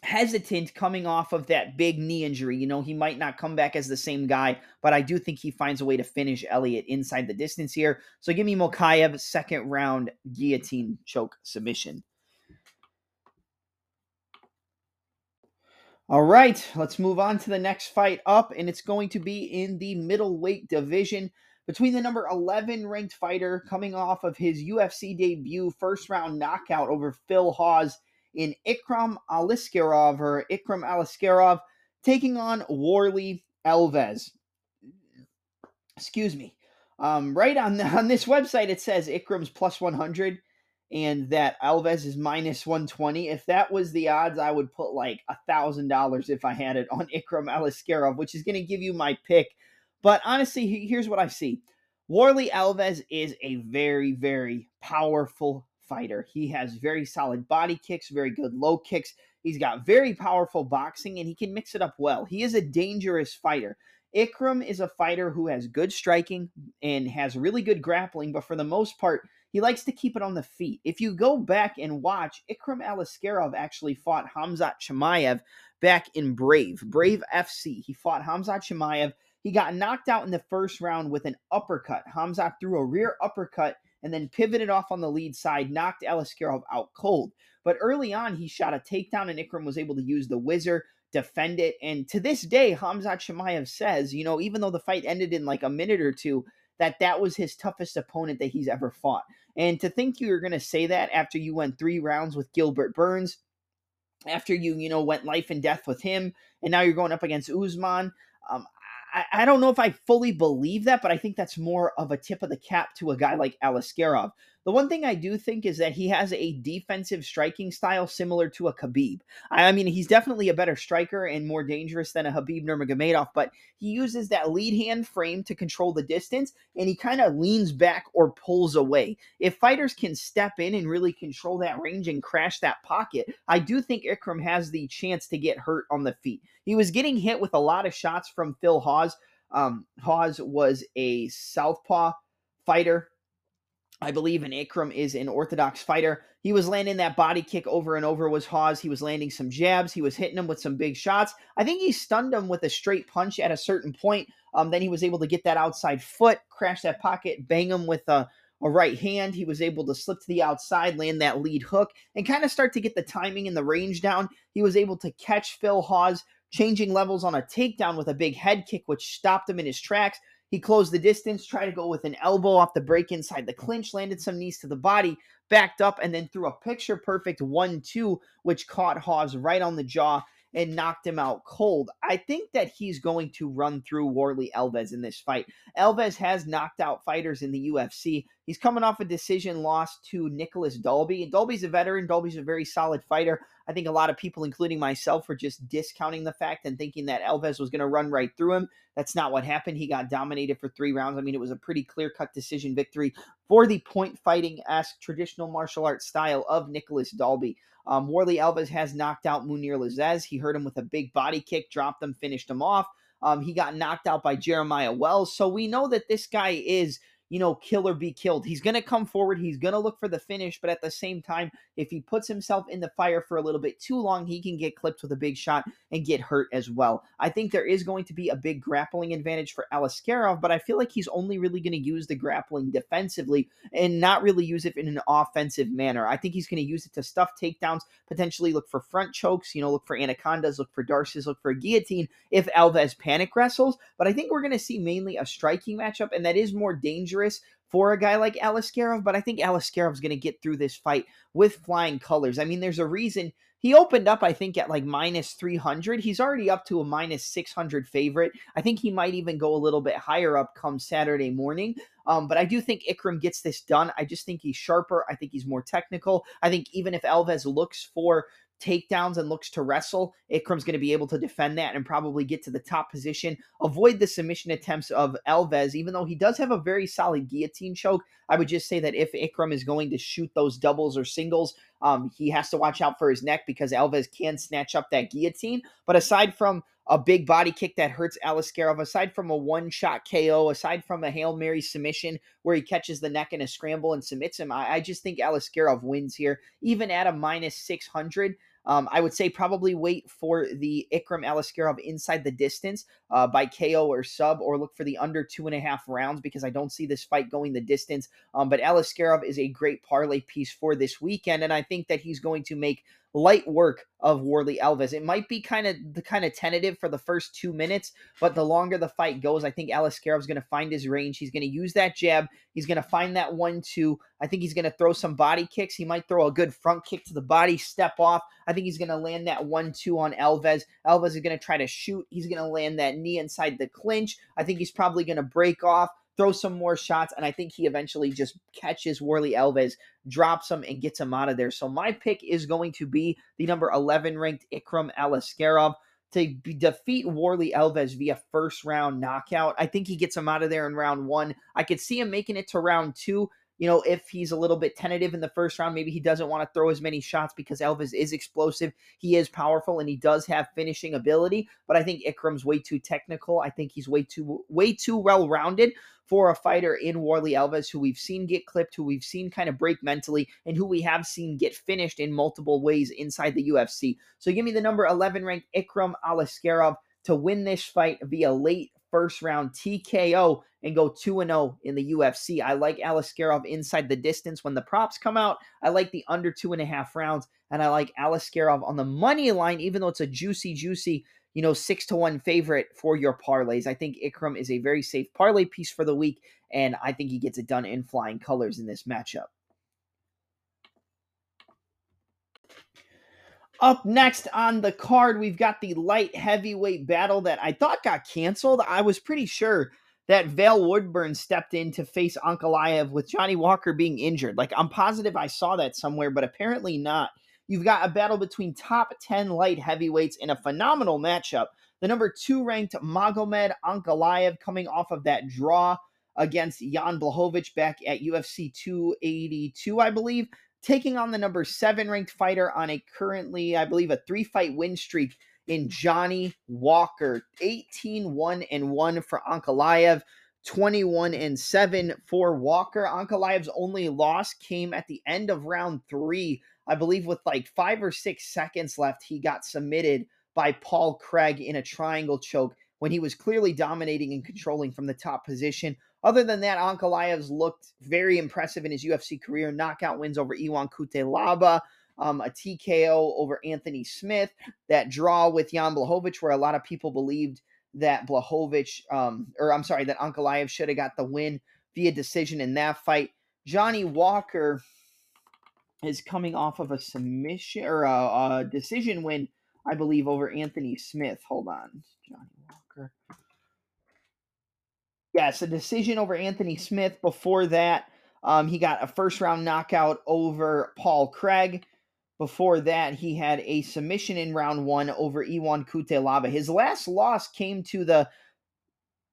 hesitant coming off of that big knee injury. You know, he might not come back as the same guy, but I do think he finds a way to finish Elliott inside the distance here. So give me Mokaev second round guillotine choke submission. All right, let's move on to the next fight up, and it's going to be in the middleweight division between the number 11 ranked fighter coming off of his UFC debut, first round knockout over Phil Hawes in Ikram Aliskerov or Ikram Aliskerov taking on Warley Alves. Excuse me. Um, right on the, on this website, it says Ikram's plus 100 and that Alves is minus 120. If that was the odds, I would put like a thousand dollars if I had it on Ikram Aliskerov, which is going to give you my pick. But honestly, here's what I see. Warley Alves is a very, very powerful fighter. He has very solid body kicks, very good low kicks. He's got very powerful boxing and he can mix it up well. He is a dangerous fighter. Ikram is a fighter who has good striking and has really good grappling, but for the most part, he likes to keep it on the feet. If you go back and watch, Ikram Aliskerov actually fought Khamzat Chimaev back in Brave, Brave FC. He fought Khamzat Chimaev. He got knocked out in the first round with an uppercut. Khamzat threw a rear uppercut and then pivoted off on the lead side, knocked Aliskerov out cold. But early on, he shot a takedown, and Ikram was able to use the whizzer, defend it. And to this day, Khamzat Chimaev says, you know, even though the fight ended in like a minute or two, that that was his toughest opponent that he's ever fought. And to think you were going to say that after you went three rounds with Gilbert Burns, after you, you know, went life and death with him, and now you're going up against Usman. Um, I, I don't know if I fully believe that, but I think that's more of a tip of the cap to a guy like Aliskerov. The one thing I do think is that he has a defensive striking style similar to a Khabib. I mean, he's definitely a better striker and more dangerous than a Khabib Nurmagomedov, but he uses that lead hand frame to control the distance, and he kind of leans back or pulls away. If fighters can step in and really control that range and crash that pocket, I do think Ikram has the chance to get hurt on the feet. He was getting hit with a lot of shots from Phil Hawes. Um, Hawes was a southpaw fighter I believe an Ikram is an orthodox fighter. He was landing that body kick over and over was Hawes. He was landing some jabs. He was hitting him with some big shots. I think he stunned him with a straight punch at a certain point. Um, then he was able to get that outside foot, crash that pocket, bang him with a, a right hand. He was able to slip to the outside, land that lead hook, and kind of start to get the timing and the range down. He was able to catch Phil Hawes changing levels on a takedown with a big head kick, which stopped him in his tracks. He closed the distance, tried to go with an elbow off the break inside the clinch, landed some knees to the body, backed up, and then threw a picture perfect 1 2, which caught Hawes right on the jaw and knocked him out cold. I think that he's going to run through Warley Alves in this fight. Alves has knocked out fighters in the UFC. He's coming off a decision loss to Nicholas Dalby. And Dalby's a veteran. Dalby's a very solid fighter. I think a lot of people, including myself, were just discounting the fact and thinking that Alves was going to run right through him. That's not what happened. He got dominated for three rounds. I mean, it was a pretty clear cut decision victory for the point fighting esque traditional martial arts style of Nicholas Dalby. Um, Warley Alves has knocked out Munir Lazzez. He hurt him with a big body kick, dropped him, finished him off. Um, he got knocked out by Jeremiah Wells. So we know that this guy is you know, kill or be killed. He's going to come forward. He's going to look for the finish. But at the same time, if he puts himself in the fire for a little bit too long, he can get clipped with a big shot and get hurt as well. I think there is going to be a big grappling advantage for Aliskerov, but I feel like he's only really going to use the grappling defensively and not really use it in an offensive manner. I think he's going to use it to stuff takedowns, potentially look for front chokes, you know, look for anacondas, look for darces, look for guillotine if Alves panic wrestles. But I think we're going to see mainly a striking matchup, and that is more dangerous dangerous for a guy like Aliskerov, but I think Aliskerov's going to get through this fight with flying colors. I mean, there's a reason he opened up, I think, at like minus 300. He's already up to a minus 600 favorite. I think he might even go a little bit higher up come Saturday morning. Um, but I do think Ikram gets this done. I just think he's sharper. I think he's more technical. I think even if Alves looks for takedowns and looks to wrestle, Ikram's going to be able to defend that and probably get to the top position, avoid the submission attempts of Alves, even though he does have a very solid guillotine choke. I would just say that if Ikram is going to shoot those doubles or singles, um, he has to watch out for his neck because Alves can snatch up that guillotine. But aside from a big body kick that hurts Aliskerov, aside from a one shot KO, aside from a Hail Mary submission where he catches the neck in a scramble and submits him, I, I just think Aliskerov wins here, even at a minus 600. Um, I would say probably wait for the Ikram Aliskerov inside the distance uh, by KO or sub, or look for the under two and a half rounds because I don't see this fight going the distance. Um, but Aliskerov is a great parlay piece for this weekend, and I think that he's going to make light work of Warley Alves. It might be kind of the kind of tentative for the first two minutes, but the longer the fight goes, I think Aliskerov is going to find his range. He's going to use that jab. He's going to find that one two. I think he's going to throw some body kicks. He might throw a good front kick to the body, step off. I think he's going to land that one two on Alves. Alves is going to try to shoot. He's going to land that knee inside the clinch. I think he's probably going to break off throw some more shots, and I think he eventually just catches Warley Alves, drops him, and gets him out of there. So my pick is going to be the number 11 ranked Ikram Aliskerov to defeat Warlley Alves via first round knockout. I think he gets him out of there in round one. I could see him making it to round two you know, if he's a little bit tentative in the first round, maybe he doesn't want to throw as many shots because Alves is explosive. He is powerful and he does have finishing ability, but I think Ikram's way too technical. I think he's way too way too well rounded for a fighter in Warley Alves, who we've seen get clipped, who we've seen kind of break mentally, and who we have seen get finished in multiple ways inside the UFC. So give me the number 11 ranked Ikram Aliskerov to win this fight via late first round TKO and go 2 0 in the UFC. I like Aliskerov inside the distance when the props come out. I like the under two and a half rounds, and I like Aliskerov on the money line, even though it's a juicy, juicy, you know, six to one favorite for your parlays. I think Ikram is a very safe parlay piece for the week, and I think he gets it done in flying colors in this matchup. Up next on the card, we've got the light heavyweight battle that I thought got canceled. I was pretty sure that Vail Woodburn stepped in to face Ankalaev with Johnny Walker being injured. Like, I'm positive I saw that somewhere, but apparently not. You've got a battle between top 10 light heavyweights in a phenomenal matchup. The number two ranked Magomed Ankalaev coming off of that draw against Jan Blachowicz back at UFC 282, I believe taking on the number seven ranked fighter on a currently, I believe, a three fight win streak in Johnny Walker. 18 1 and 1 for Ankalaev. 21 and 7 for Walker. Ankalaev's only loss came at the end of round three. I believe with like five or six seconds left, he got submitted by Paul Craig in a triangle choke when he was clearly dominating and controlling from the top position. Other than that, Ankalaev's looked very impressive in his UFC career. Knockout wins over Ion Cutelaba, um, a TKO over Anthony Smith, that draw with Jan Blachowicz, where a lot of people believed that Blachowicz, um, or I'm sorry, that Ankalaev should have got the win via decision in that fight. Johnny Walker is coming off of a submission or a, a decision win, I believe, over Anthony Smith. Hold on, Johnny Walker. Yes, a decision over Anthony Smith. Before that, um, he got a first round knockout over Paul Craig. Before that, he had a submission in round one over Ion Cutelaba. His last loss came to the,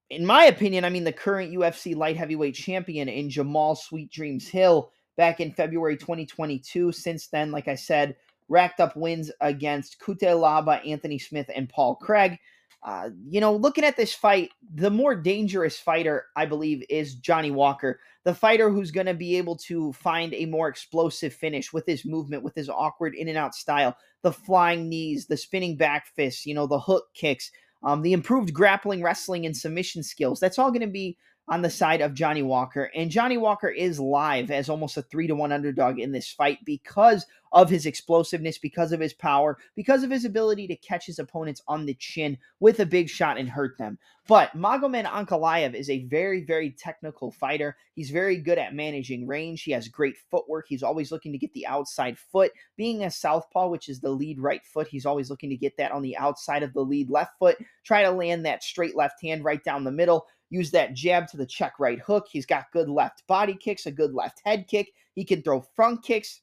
in my opinion, I mean, the current UFC light heavyweight champion in Jamahal Sweet Dreams Hill back in February 2022. Since then, like I said, racked up wins against Cutelaba, Anthony Smith, and Paul Craig. Uh, you know, looking at this fight, the more dangerous fighter, I believe, is Johnny Walker. The fighter who's going to be able to find a more explosive finish with his movement, with his awkward in and out style, the flying knees, the spinning back fists, you know, the hook kicks, um, the improved grappling, wrestling, and submission skills. That's all going to be on the side of Johnny Walker. And Johnny Walker is live as almost a three to one underdog in this fight because of his explosiveness, because of his power, because of his ability to catch his opponents on the chin with a big shot and hurt them. But Magomed Ankalaev is a very, very technical fighter. He's very good at managing range. He has great footwork. He's always looking to get the outside foot. Being a southpaw, which is the lead right foot, he's always looking to get that on the outside of the lead left foot. Try to land that straight left hand right down the middle use that jab to the check right hook. He's got good left body kicks, a good left head kick. He can throw front kicks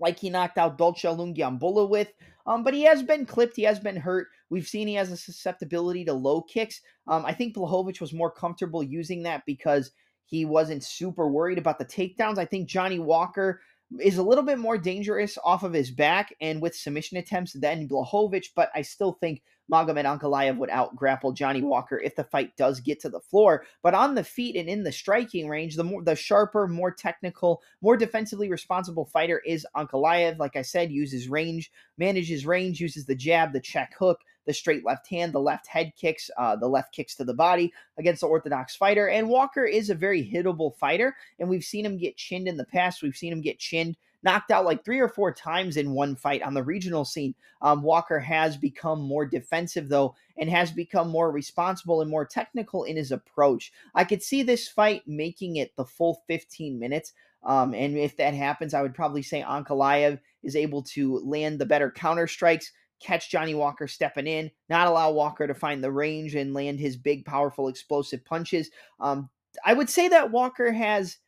like he knocked out Dalcha Lungiambula with. Um, but he has been clipped. He has been hurt. We've seen he has a susceptibility to low kicks. Um, I think Blachowicz was more comfortable using that because he wasn't super worried about the takedowns. I think Johnny Walker is a little bit more dangerous off of his back and with submission attempts than Blachowicz, but I still think Magomed Ankalaev would out grapple Johnny Walker if the fight does get to the floor. But on the feet and in the striking range, the more the sharper, more technical, more defensively responsible fighter is Ankalaev. Like I said, uses range, manages range, uses the jab, the check hook, the straight left hand, the left head kicks, uh, the left kicks to the body against the orthodox fighter. And Walker is a very hittable fighter, and we've seen him get chinned in the past. We've seen him get chinned knocked out like three or four times in one fight on the regional scene. Um, Walker has become more defensive, though, and has become more responsible and more technical in his approach. I could see this fight making it the full 15 minutes. Um, and if that happens, I would probably say Ankalaev is able to land the better counter strikes, catch Johnny Walker stepping in, not allow Walker to find the range and land his big, powerful, explosive punches. Um, I would say that Walker has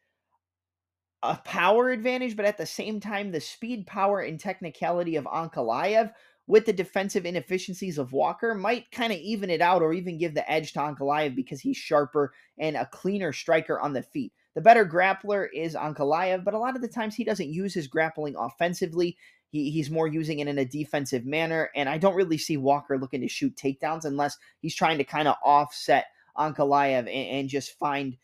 a power advantage, but at the same time, the speed, power, and technicality of Ankalaev with the defensive inefficiencies of Walker might kind of even it out or even give the edge to Ankalaev because he's sharper and a cleaner striker on the feet. The better grappler is Ankalaev, but a lot of the times he doesn't use his grappling offensively. He, he's more using it in a defensive manner, and I don't really see Walker looking to shoot takedowns unless he's trying to kind of offset Ankalaev and, and just find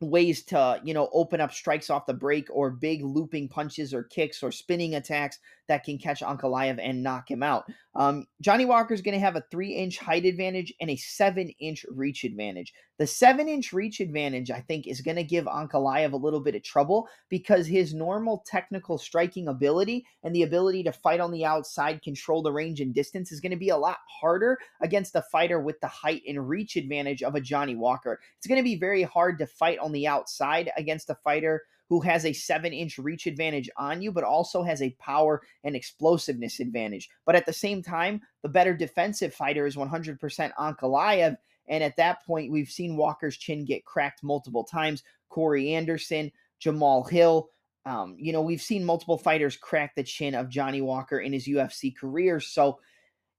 ways to you know open up strikes off the break or big looping punches or kicks or spinning attacks that can catch Ankalaev and knock him out. Um, Johnny Walker is going to have a three inch height advantage and a seven inch reach advantage. The seven inch reach advantage, I think, is going to give Ankalaev a little bit of trouble because his normal technical striking ability and the ability to fight on the outside, control the range and distance is going to be a lot harder against a fighter with the height and reach advantage of a Johnny Walker. It's going to be very hard to fight on the outside against a fighter who has a seven inch reach advantage on you, but also has a power and explosiveness advantage. But at the same time, the better defensive fighter is 100% Ankalaev. And at that point, we've seen Walker's chin get cracked multiple times. Corey Anderson, Jamahal Hill. Um, you know, we've seen multiple fighters crack the chin of Johnny Walker in his UFC career. So,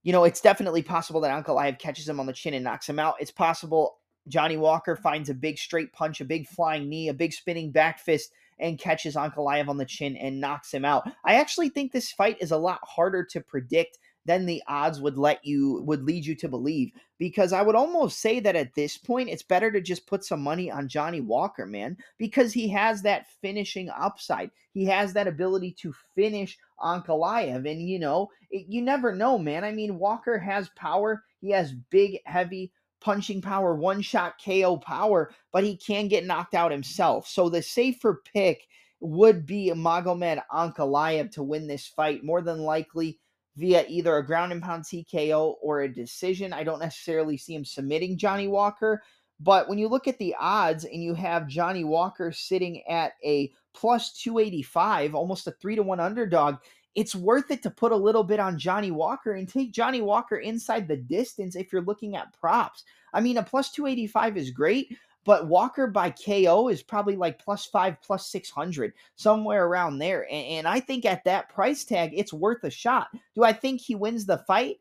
you know, it's definitely possible that Uncle Ankalaev catches him on the chin and knocks him out. It's possible Johnny Walker finds a big straight punch, a big flying knee, a big spinning back fist and catches Ankalaev on the chin and knocks him out. I actually think this fight is a lot harder to predict than the odds would let you would lead you to believe because I would almost say that at this point it's better to just put some money on Johnny Walker, man, because he has that finishing upside. He has that ability to finish Ankalaev and you know, it, you never know, man. I mean, Walker has power. He has big heavy punching power, one shot KO power, but he can get knocked out himself. So the safer pick would be Magomed Ankalaev to win this fight, more than likely via either a ground and pound TKO or a decision. I don't necessarily see him submitting Johnny Walker, but when you look at the odds and you have Johnny Walker sitting at a plus 285, almost a three to one underdog, it's worth it to put a little bit on Johnny Walker and take Johnny Walker inside the distance if you're looking at props. I mean, a plus 285 is great, but Walker by KO is probably like plus five, plus 600, somewhere around there. And, and, I think at that price tag, it's worth a shot. Do I think he wins the fight?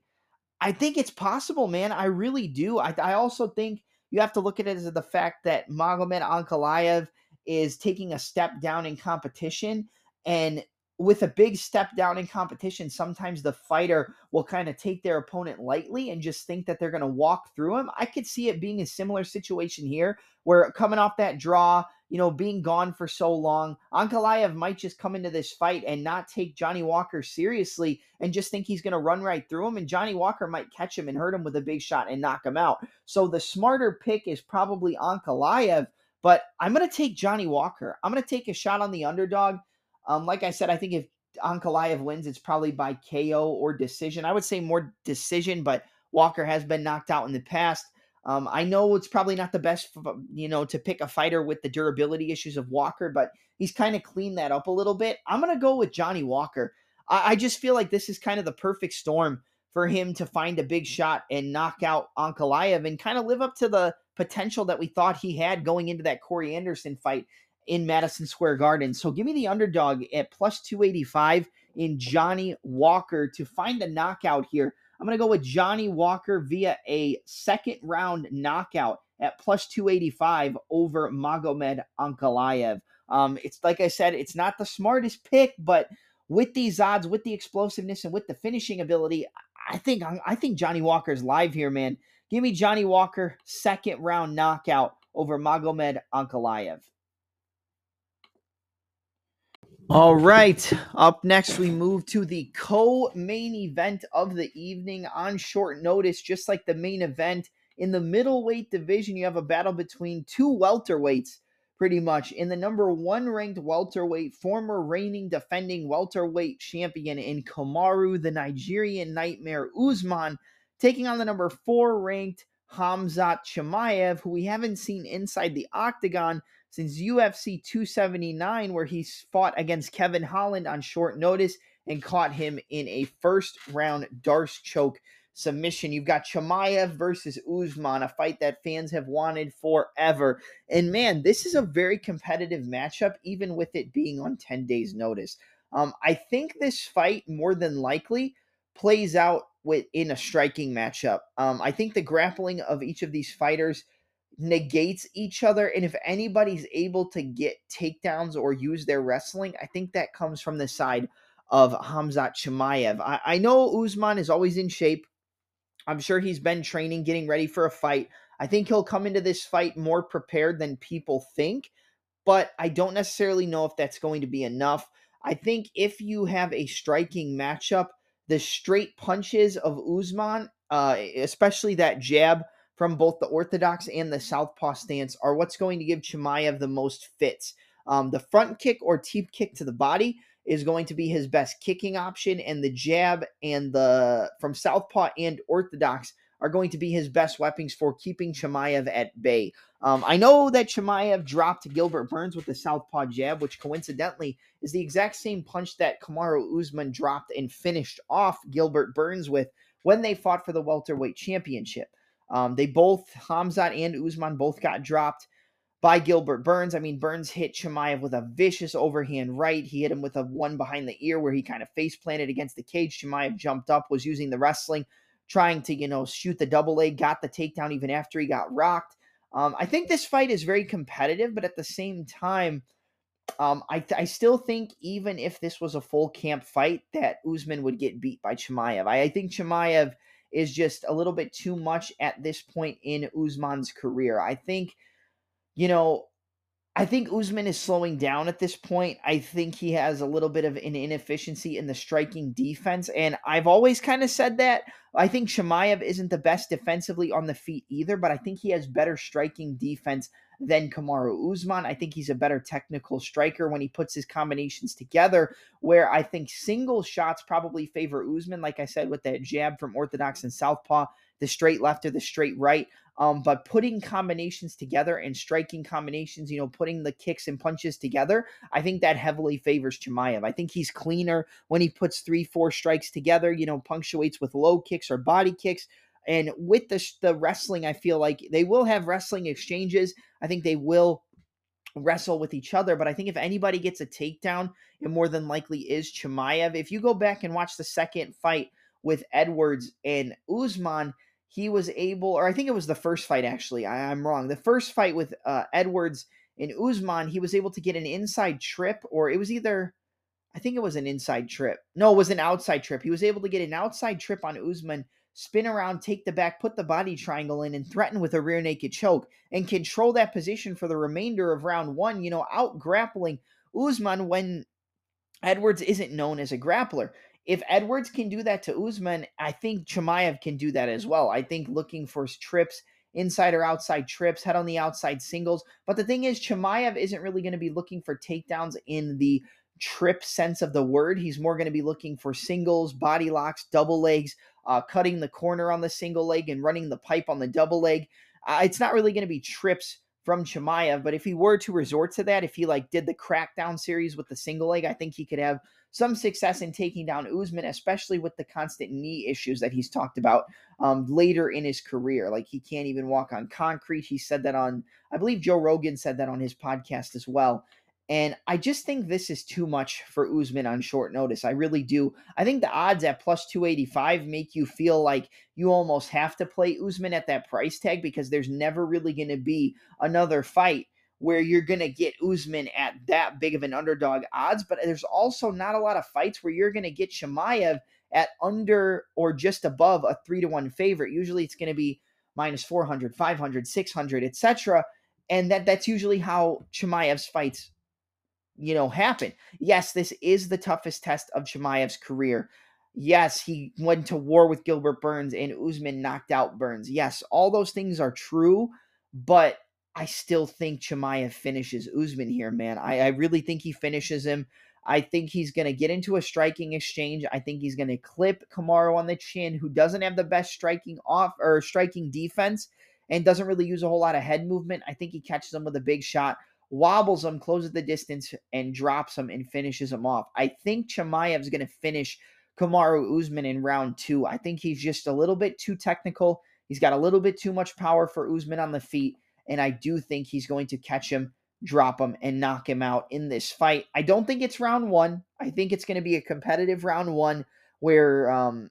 I think it's possible, man. I really do. I, I also think you have to look at it as the fact that Magomed Ankalaev is taking a step down in competition. And with a big step down in competition, sometimes the fighter will kind of take their opponent lightly and just think that they're going to walk through him. I could see it being a similar situation here where coming off that draw, you know, being gone for so long, Ankalaev might just come into this fight and not take Johnny Walker seriously and just think he's going to run right through him. And Johnny Walker might catch him and hurt him with a big shot and knock him out. So the smarter pick is probably Ankalaev. But I'm going to take Johnny Walker. I'm going to take a shot on the underdog um, like I said, I think if Ankalaev wins, it's probably by KO or decision. I would say more decision, but Walker has been knocked out in the past. Um, I know it's probably not the best, you know, to pick a fighter with the durability issues of Walker, but he's kind of cleaned that up a little bit. I'm gonna go with Johnny Walker. I, I just feel like this is kind of the perfect storm for him to find a big shot and knock out Ankalaev and kind of live up to the potential that we thought he had going into that Corey Anderson fight in Madison Square Garden. So give me the underdog at plus 285 in Johnny Walker to find a knockout here. I'm going to go with Johnny Walker via a second round knockout at plus 285 over Magomed Ankalaev. Um, it's like I said, it's not the smartest pick, but with these odds, with the explosiveness and with the finishing ability, I think I think Johnny Walker's live here, man. Give me Johnny Walker second round knockout over Magomed Ankalaev. All right. Up next, we move to the co main event of the evening on short notice, just like the main event. In the middleweight division, you have a battle between two welterweights, pretty much. In the number one ranked welterweight, former reigning defending welterweight champion in Kamaru, the Nigerian Nightmare Usman, taking on the number four ranked Khamzat Chimaev, who we haven't seen inside the octagon since UFC 279, where he fought against Kevin Holland on short notice and caught him in a first round D'Arce choke submission. You've got Chimaev versus Usman, a fight that fans have wanted forever. And man, this is a very competitive matchup, even with it being on 10 days' notice. Um, I think this fight, more than likely, plays out with in a striking matchup. Um, I think the grappling of each of these fighters negates each other. And if anybody's able to get takedowns or use their wrestling, I think that comes from the side of Khamzat Chimaev. I, I know Usman is always in shape. I'm sure he's been training, getting ready for a fight. I think he'll come into this fight more prepared than people think, but I don't necessarily know if that's going to be enough. I think if you have a striking matchup, the straight punches of Usman, uh, especially that jab from both the orthodox and the southpaw stance, are what's going to give Chimaev the most fits. Um, the front kick or teep kick to the body is going to be his best kicking option, and the jab and the from southpaw and orthodox are going to be his best weapons for keeping Chimaev at bay. Um, I know that Chimaev dropped Gilbert Burns with the southpaw jab, which coincidentally is the exact same punch that Kamaru Usman dropped and finished off Gilbert Burns with when they fought for the welterweight championship. Um, they both, Khamzat and Usman, both got dropped by Gilbert Burns. I mean, Burns hit Chimaev with a vicious overhand right. He hit him with a one behind the ear where he kind of face planted against the cage. Chimaev jumped up, was using the wrestling, trying to, you know, shoot the double leg, got the takedown even after he got rocked. Um, I think this fight is very competitive, but at the same time, um, I, I still think even if this was a full camp fight, that Usman would get beat by Chimaev. I, I think Chimaev is just a little bit too much at this point in Usman's career. I think – you know, I think Usman is slowing down at this point. I think he has a little bit of an inefficiency in the striking defense. And I've always kind of said that. I think Chimaev isn't the best defensively on the feet either, but I think he has better striking defense than Kamaru Usman. I think he's a better technical striker when he puts his combinations together, where I think single shots probably favor Usman, like I said, with that jab from Orthodox and Southpaw, the straight left or the straight right. Um, but putting combinations together and striking combinations, you know, putting the kicks and punches together, I think that heavily favors Chimaev. I think he's cleaner when he puts three, four strikes together, you know, punctuates with low kicks or body kicks. And with the, the wrestling, I feel like they will have wrestling exchanges. I think they will wrestle with each other. But I think if anybody gets a takedown, it more than likely is Chimaev. If you go back and watch the second fight with Edwards and Usman, he was able, or I think it was the first fight actually. I, am wrong. The first fight with uh, Edwards and Usman, he was able to get an inside trip, or it was either, I think it was an inside trip. No, it was an outside trip. He was able to get an outside trip on Usman, spin around, take the back, put the body triangle in, and threaten with a rear naked choke and control that position for the remainder of round one. You know, out grappling Usman when Edwards isn't known as a grappler if Edwards can do that to Usman, I think Chimaev can do that as well. I think looking for trips, inside or outside trips, head on the outside singles. But the thing is, Chimaev isn't really going to be looking for takedowns in the trip sense of the word. He's more going to be looking for singles, body locks, double legs, uh, cutting the corner on the single leg and running the pipe on the double leg. Uh, it's not really going to be trips from Chimaev, but if he were to resort to that, if he like did the crackdown series with the single leg, I think he could have some success in taking down Usman, especially with the constant knee issues that he's talked about um, later in his career. Like he can't even walk on concrete. He said that on, I believe Joe Rogan said that on his podcast as well. And I just think this is too much for Usman on short notice. I really do. I think the odds at plus 285 make you feel like you almost have to play Usman at that price tag because there's never really going to be another fight where you're going to get Usman at that big of an underdog odds, but there's also not a lot of fights where you're going to get Chimaev at under or just above a 3 to 1 favorite. Usually it's going to be minus 400, 500, 600, etc. And that that's usually how Chimaev's fights you know happen. Yes, this is the toughest test of Chimaev's career. Yes, he went to war with Gilbert Burns and Usman knocked out Burns. Yes, all those things are true, but I still think Chimaev finishes Usman here, man. I, I really think he finishes him. I think he's going to get into a striking exchange. I think he's going to clip Kamaru on the chin, who doesn't have the best striking off or striking defense and doesn't really use a whole lot of head movement. I think he catches him with a big shot, wobbles him, closes the distance, and drops him and finishes him off. I think Chimaev's going to finish Kamaru Usman in round two. I think he's just a little bit too technical. He's got a little bit too much power for Usman on the feet and I do think he's going to catch him, drop him, and knock him out in this fight. I don't think it's round one. I think it's going to be a competitive round one where um,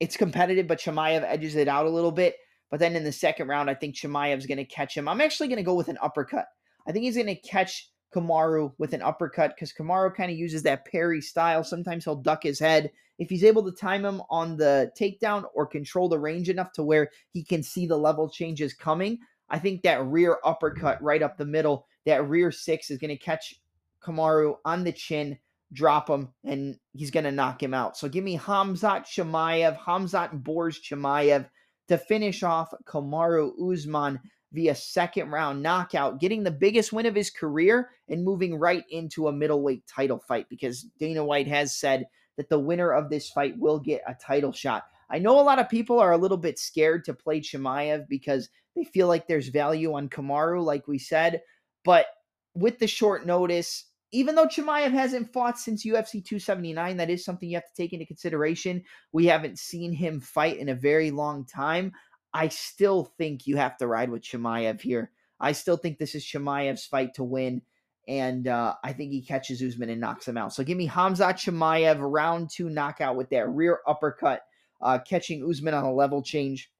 it's competitive, but Chimaev edges it out a little bit. But then in the second round, I think Chimaev's going to catch him. I'm actually going to go with an uppercut. I think he's going to catch Kamaru with an uppercut because Kamaru kind of uses that parry style. Sometimes he'll duck his head. If he's able to time him on the takedown or control the range enough to where he can see the level changes coming, I think that rear uppercut right up the middle, that rear six is going to catch Kamaru on the chin, drop him, and he's going to knock him out. So give me Khamzat Chimaev, Khamzat Borz Chimaev to finish off Kamaru Usman via second round knockout, getting the biggest win of his career and moving right into a middleweight title fight because Dana White has said that the winner of this fight will get a title shot. I know a lot of people are a little bit scared to play Chimaev because they feel like there's value on Kamaru, like we said, but with the short notice, even though Chimaev hasn't fought since UFC 279, that is something you have to take into consideration. We haven't seen him fight in a very long time. I still think you have to ride with Chimaev here. I still think this is Chimaev's fight to win. And uh, I think he catches Usman and knocks him out. So give me Khamzat Chimaev, round two knockout with that rear uppercut, uh, catching Usman on a level change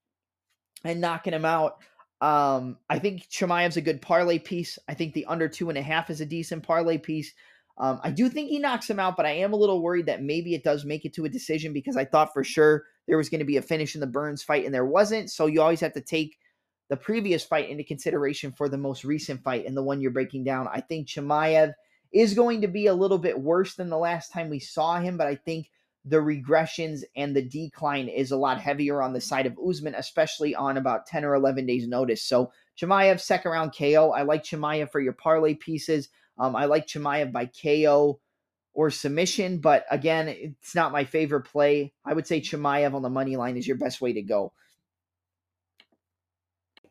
and knocking him out. Um, I think Chimaev's a good parlay piece. I think the under two and a half is a decent parlay piece. Um, I do think he knocks him out, but I am a little worried that maybe it does make it to a decision because I thought for sure there was going to be a finish in the Burns fight, and there wasn't. So you always have to take the previous fight into consideration for the most recent fight and the one you're breaking down. I think Chimaev is going to be a little bit worse than the last time we saw him, but I think the regressions and the decline is a lot heavier on the side of Usman, especially on about 10 or 11 days' notice. So Chimaev, second round KO. I like Chimaev for your parlay pieces. Um, I like Chimaev by KO or submission, but again, it's not my favorite play. I would say Chimaev on the money line is your best way to go.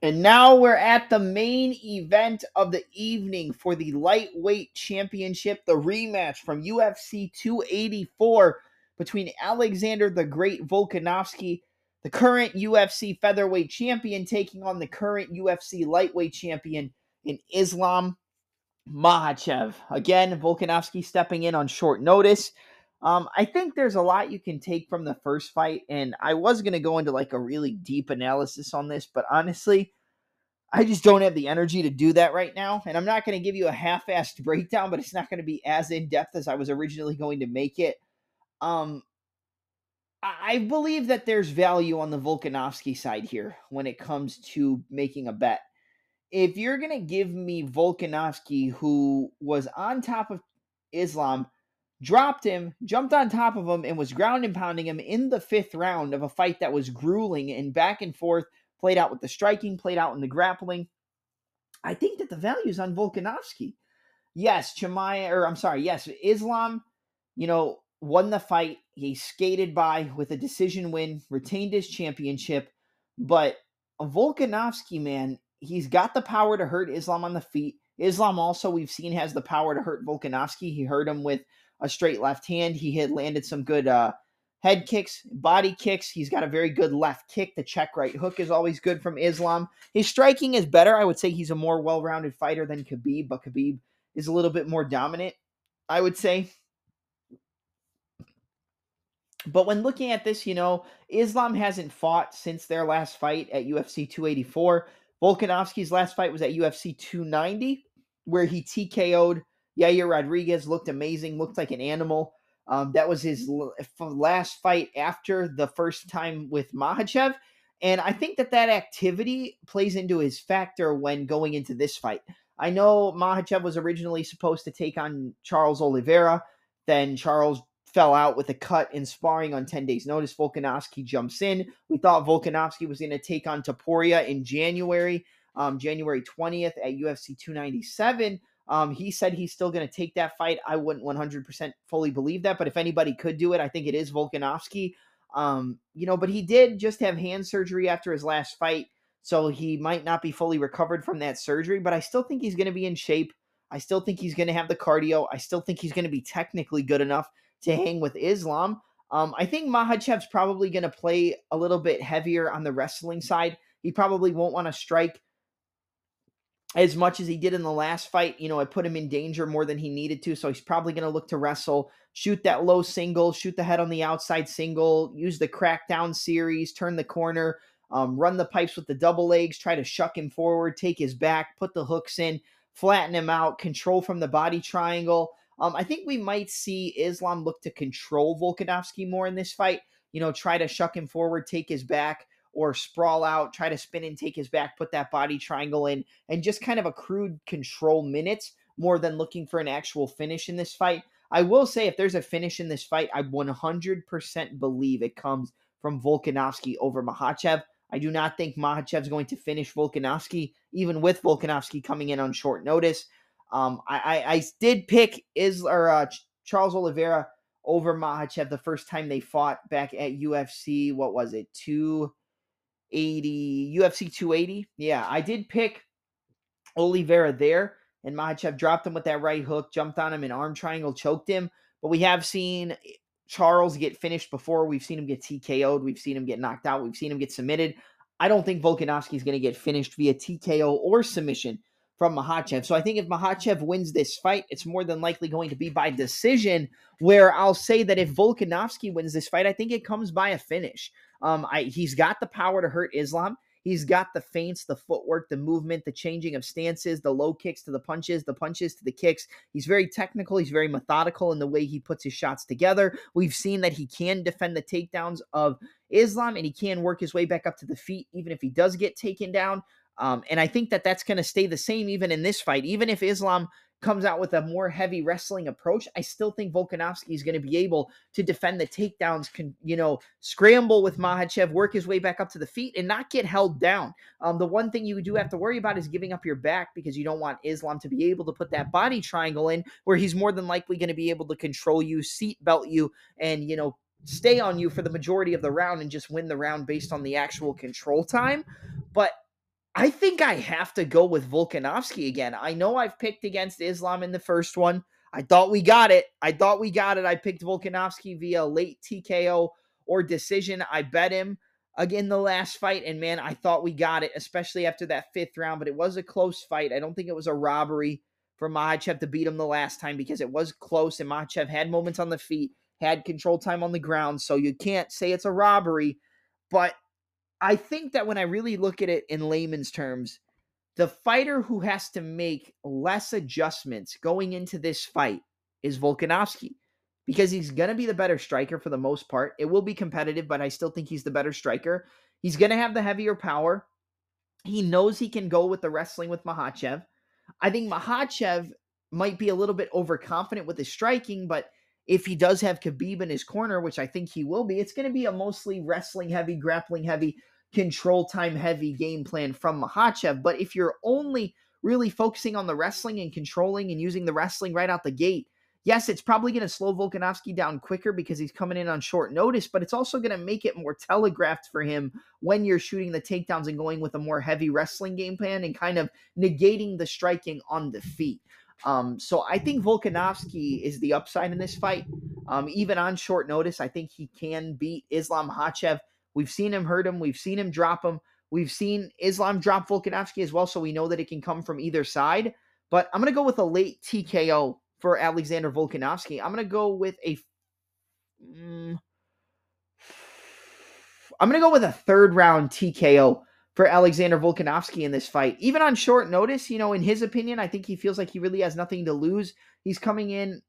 And now we're at the main event of the evening for the lightweight championship, the rematch from UFC 284 between Alexander the Great Volkanovski, the current UFC featherweight champion, taking on the current UFC lightweight champion in Islam Makhachev. Again, Volkanovski stepping in on short notice. Um, I think there's a lot you can take from the first fight, and I was going to go into like a really deep analysis on this, but honestly, I just don't have the energy to do that right now. And I'm not going to give you a half assed breakdown, but it's not going to be as in depth as I was originally going to make it. Um, I believe that there's value on the Volkanovski side here when it comes to making a bet if you're going to give me Volkanovski, who was on top of Islam, dropped him, jumped on top of him, and was ground and pounding him in the fifth round of a fight that was grueling and back and forth, played out with the striking, played out in the grappling. I think that the value is on Volkanovski. Yes, Chimaev, or I'm sorry, yes, Islam, you know, won the fight. He skated by with a decision win, retained his championship. But Volkanovski, man, he's got the power to hurt Islam on the feet. Islam also we've seen has the power to hurt Volkanovski. He hurt him with a straight left hand. He had landed some good uh, head kicks, body kicks. He's got a very good left kick. The check right hook is always good from Islam. His striking is better. I would say he's a more well-rounded fighter than Khabib, but Khabib is a little bit more dominant. I would say. But when looking at this, you know, Islam hasn't fought since their last fight at UFC 284. Volkanovski's last fight was at UFC 290, where he TKO'd Yair Rodriguez. Looked amazing, looked like an animal. Um, that was his last fight after the first time with Makhachev. And I think that that activity plays into his factor when going into this fight. I know Makhachev was originally supposed to take on Charles Oliveira. Then Charles fell out with a cut in sparring on 10 days' notice. Volkanovski jumps in. We thought Volkanovski was going to take on Topuria in January, um, January 20th at UFC 297. Um, he said he's still going to take that fight. I wouldn't 100% fully believe that, but if anybody could do it, I think it is Volkanovski. Um, you know, but he did just have hand surgery after his last fight, so he might not be fully recovered from that surgery, but I still think he's going to be in shape. I still think he's going to have the cardio. I still think he's going to be technically good enough to hang with Islam. Um, I think Makhachev's probably going to play a little bit heavier on the wrestling side. He probably won't want to strike as much as he did in the last fight. You know, it put him in danger more than he needed to. So he's probably going to look to wrestle, shoot that low single, shoot the head on the outside single, use the crackdown series, turn the corner, um, run the pipes with the double legs, try to shuck him forward, take his back, put the hooks in, flatten him out, control from the body triangle. Um, I think we might see Islam look to control Volkanovski more in this fight. You know, try to shuck him forward, take his back, or sprawl out, try to spin and take his back, put that body triangle in, and just kind of accrued control minutes more than looking for an actual finish in this fight. I will say, if there's a finish in this fight, I 100% believe it comes from Volkanovski over Makhachev. I do not think Makhachev's going to finish Volkanovski, even with Volkanovski coming in on short notice. Um, I, I, I, did pick is or uh, Charles Oliveira over Makhachev the first time they fought back at UFC. What was it? 280 UFC 280. Yeah, I did pick Oliveira there, and Makhachev dropped him with that right hook, jumped on him, and arm triangle choked him. But we have seen Charles get finished before. We've seen him get TKO'd. We've seen him get knocked out. We've seen him get submitted. I don't think Volkanovski is going to get finished via TKO or submission from Makhachev. So I think if Makhachev wins this fight, it's more than likely going to be by decision. Where I'll say that if Volkanovski wins this fight, I think it comes by a finish. Um, I, he's got the power to hurt Islam. He's got the feints, the footwork, the movement, the changing of stances, the low kicks to the punches, the punches to the kicks. He's very technical. He's very methodical in the way he puts his shots together. We've seen that he can defend the takedowns of Islam and he can work his way back up to the feet, even if he does get taken down. Um, and I think that that's going to stay the same even in this fight. Even if Islam comes out with a more heavy wrestling approach, I still think Volkanovski is going to be able to defend the takedowns, can, you know, scramble with Makhachev, work his way back up to the feet, and not get held down. Um, the one thing you do have to worry about is giving up your back because you don't want Islam to be able to put that body triangle in where he's more than likely going to be able to control you, seat belt you, and, you know, stay on you for the majority of the round and just win the round based on the actual control time. But I think I have to go with Volkanovski again. I know I've picked against Islam in the first one. I thought we got it. I thought we got it. I picked Volkanovski via late TKO or decision. I bet him again the last fight, and man, I thought we got it, especially after that fifth round. But it was a close fight. I don't think it was a robbery for Makhachev to beat him the last time because it was close, and Makhachev had moments on the feet, had control time on the ground. So you can't say it's a robbery. But I think that when I really look at it in layman's terms, the fighter who has to make less adjustments going into this fight is Volkanovski because he's going to be the better striker for the most part. It will be competitive, but I still think he's the better striker. He's going to have the heavier power. He knows he can go with the wrestling with Makhachev. I think Makhachev might be a little bit overconfident with his striking, but if he does have Khabib in his corner, which I think he will be, it's going to be a mostly wrestling heavy, grappling heavy, control time heavy game plan from Makhachev. But if you're only really focusing on the wrestling and controlling and using the wrestling right out the gate, yes, it's probably going to slow Volkanovski down quicker because he's coming in on short notice, but it's also going to make it more telegraphed for him when you're shooting the takedowns and going with a more heavy wrestling game plan and kind of negating the striking on the feet. Um, so I think Volkanovski is the upside in this fight. Um, even on short notice, I think he can beat Islam Makhachev. We've seen him hurt him. We've seen him drop him. We've seen Islam drop Volkanovski as well, so we know that it can come from either side. But I'm going to go with a late TKO for Alexander Volkanovski. I'm going to go with a. Mm, am going to go with a third round TKO for Alexander Volkanovski in this fight. Even on short notice, you know, in his opinion, I think he feels like he really has nothing to lose. He's coming in,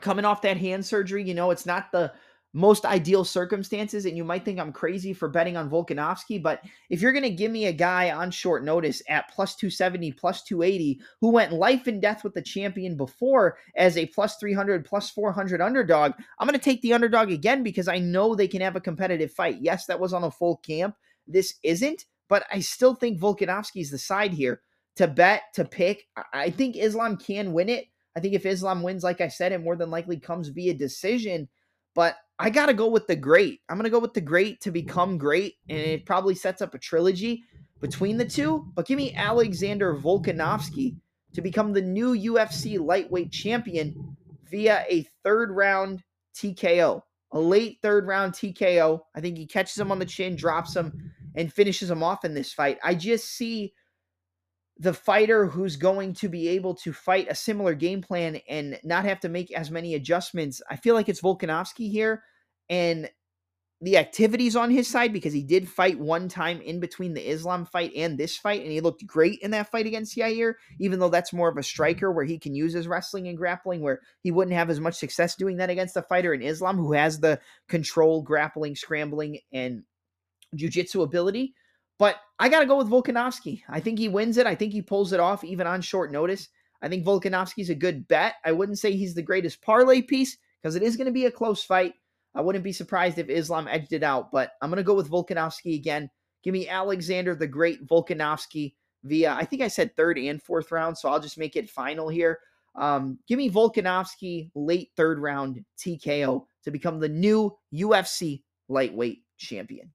coming off that hand surgery. You know, it's not the most ideal circumstances, and you might think I'm crazy for betting on Volkanovski, but if you're going to give me a guy on short notice at plus 270, plus 280, who went life and death with the champion before as a plus 300, plus 400 underdog, I'm going to take the underdog again because I know they can have a competitive fight. Yes, that was on a full camp, this isn't, but I still think Volkanovski is the side here to bet, to pick. I think Islam can win it. I think if Islam wins, like I said, it more than likely comes via decision. But I got to go with the great. I'm going to go with the great to mm-hmm. become great. And it probably sets up a trilogy between the two. But give me Alexander Volkanovski to become the new UFC lightweight champion via a third round TKO. A late third round TKO. I think he catches him on the chin, drops him, and finishes him off in this fight. I just see the fighter who's going to be able to fight a similar game plan and not have to make as many adjustments. I feel like it's Volkanovski here. And the activities on his side because he did fight one time in between the Islam fight and this fight, and he looked great in that fight against Yair, even though that's more of a striker where he can use his wrestling and grappling, where he wouldn't have as much success doing that against a fighter in Islam who has the control, grappling, scrambling, and jiu-jitsu ability. But I got to go with Volkanovski. I think he wins it. I think he pulls it off even on short notice. I think Volkanovski's a good bet. I wouldn't say he's the greatest parlay piece because it is going to be a close fight. I wouldn't be surprised if Islam edged it out, but I'm going to go with Volkanovski again. Give me Alexander the Great Volkanovski via, I think I said third and fourth round, so I'll just make it final here. Um, give me Volkanovski late third round TKO to become the new UFC lightweight champion.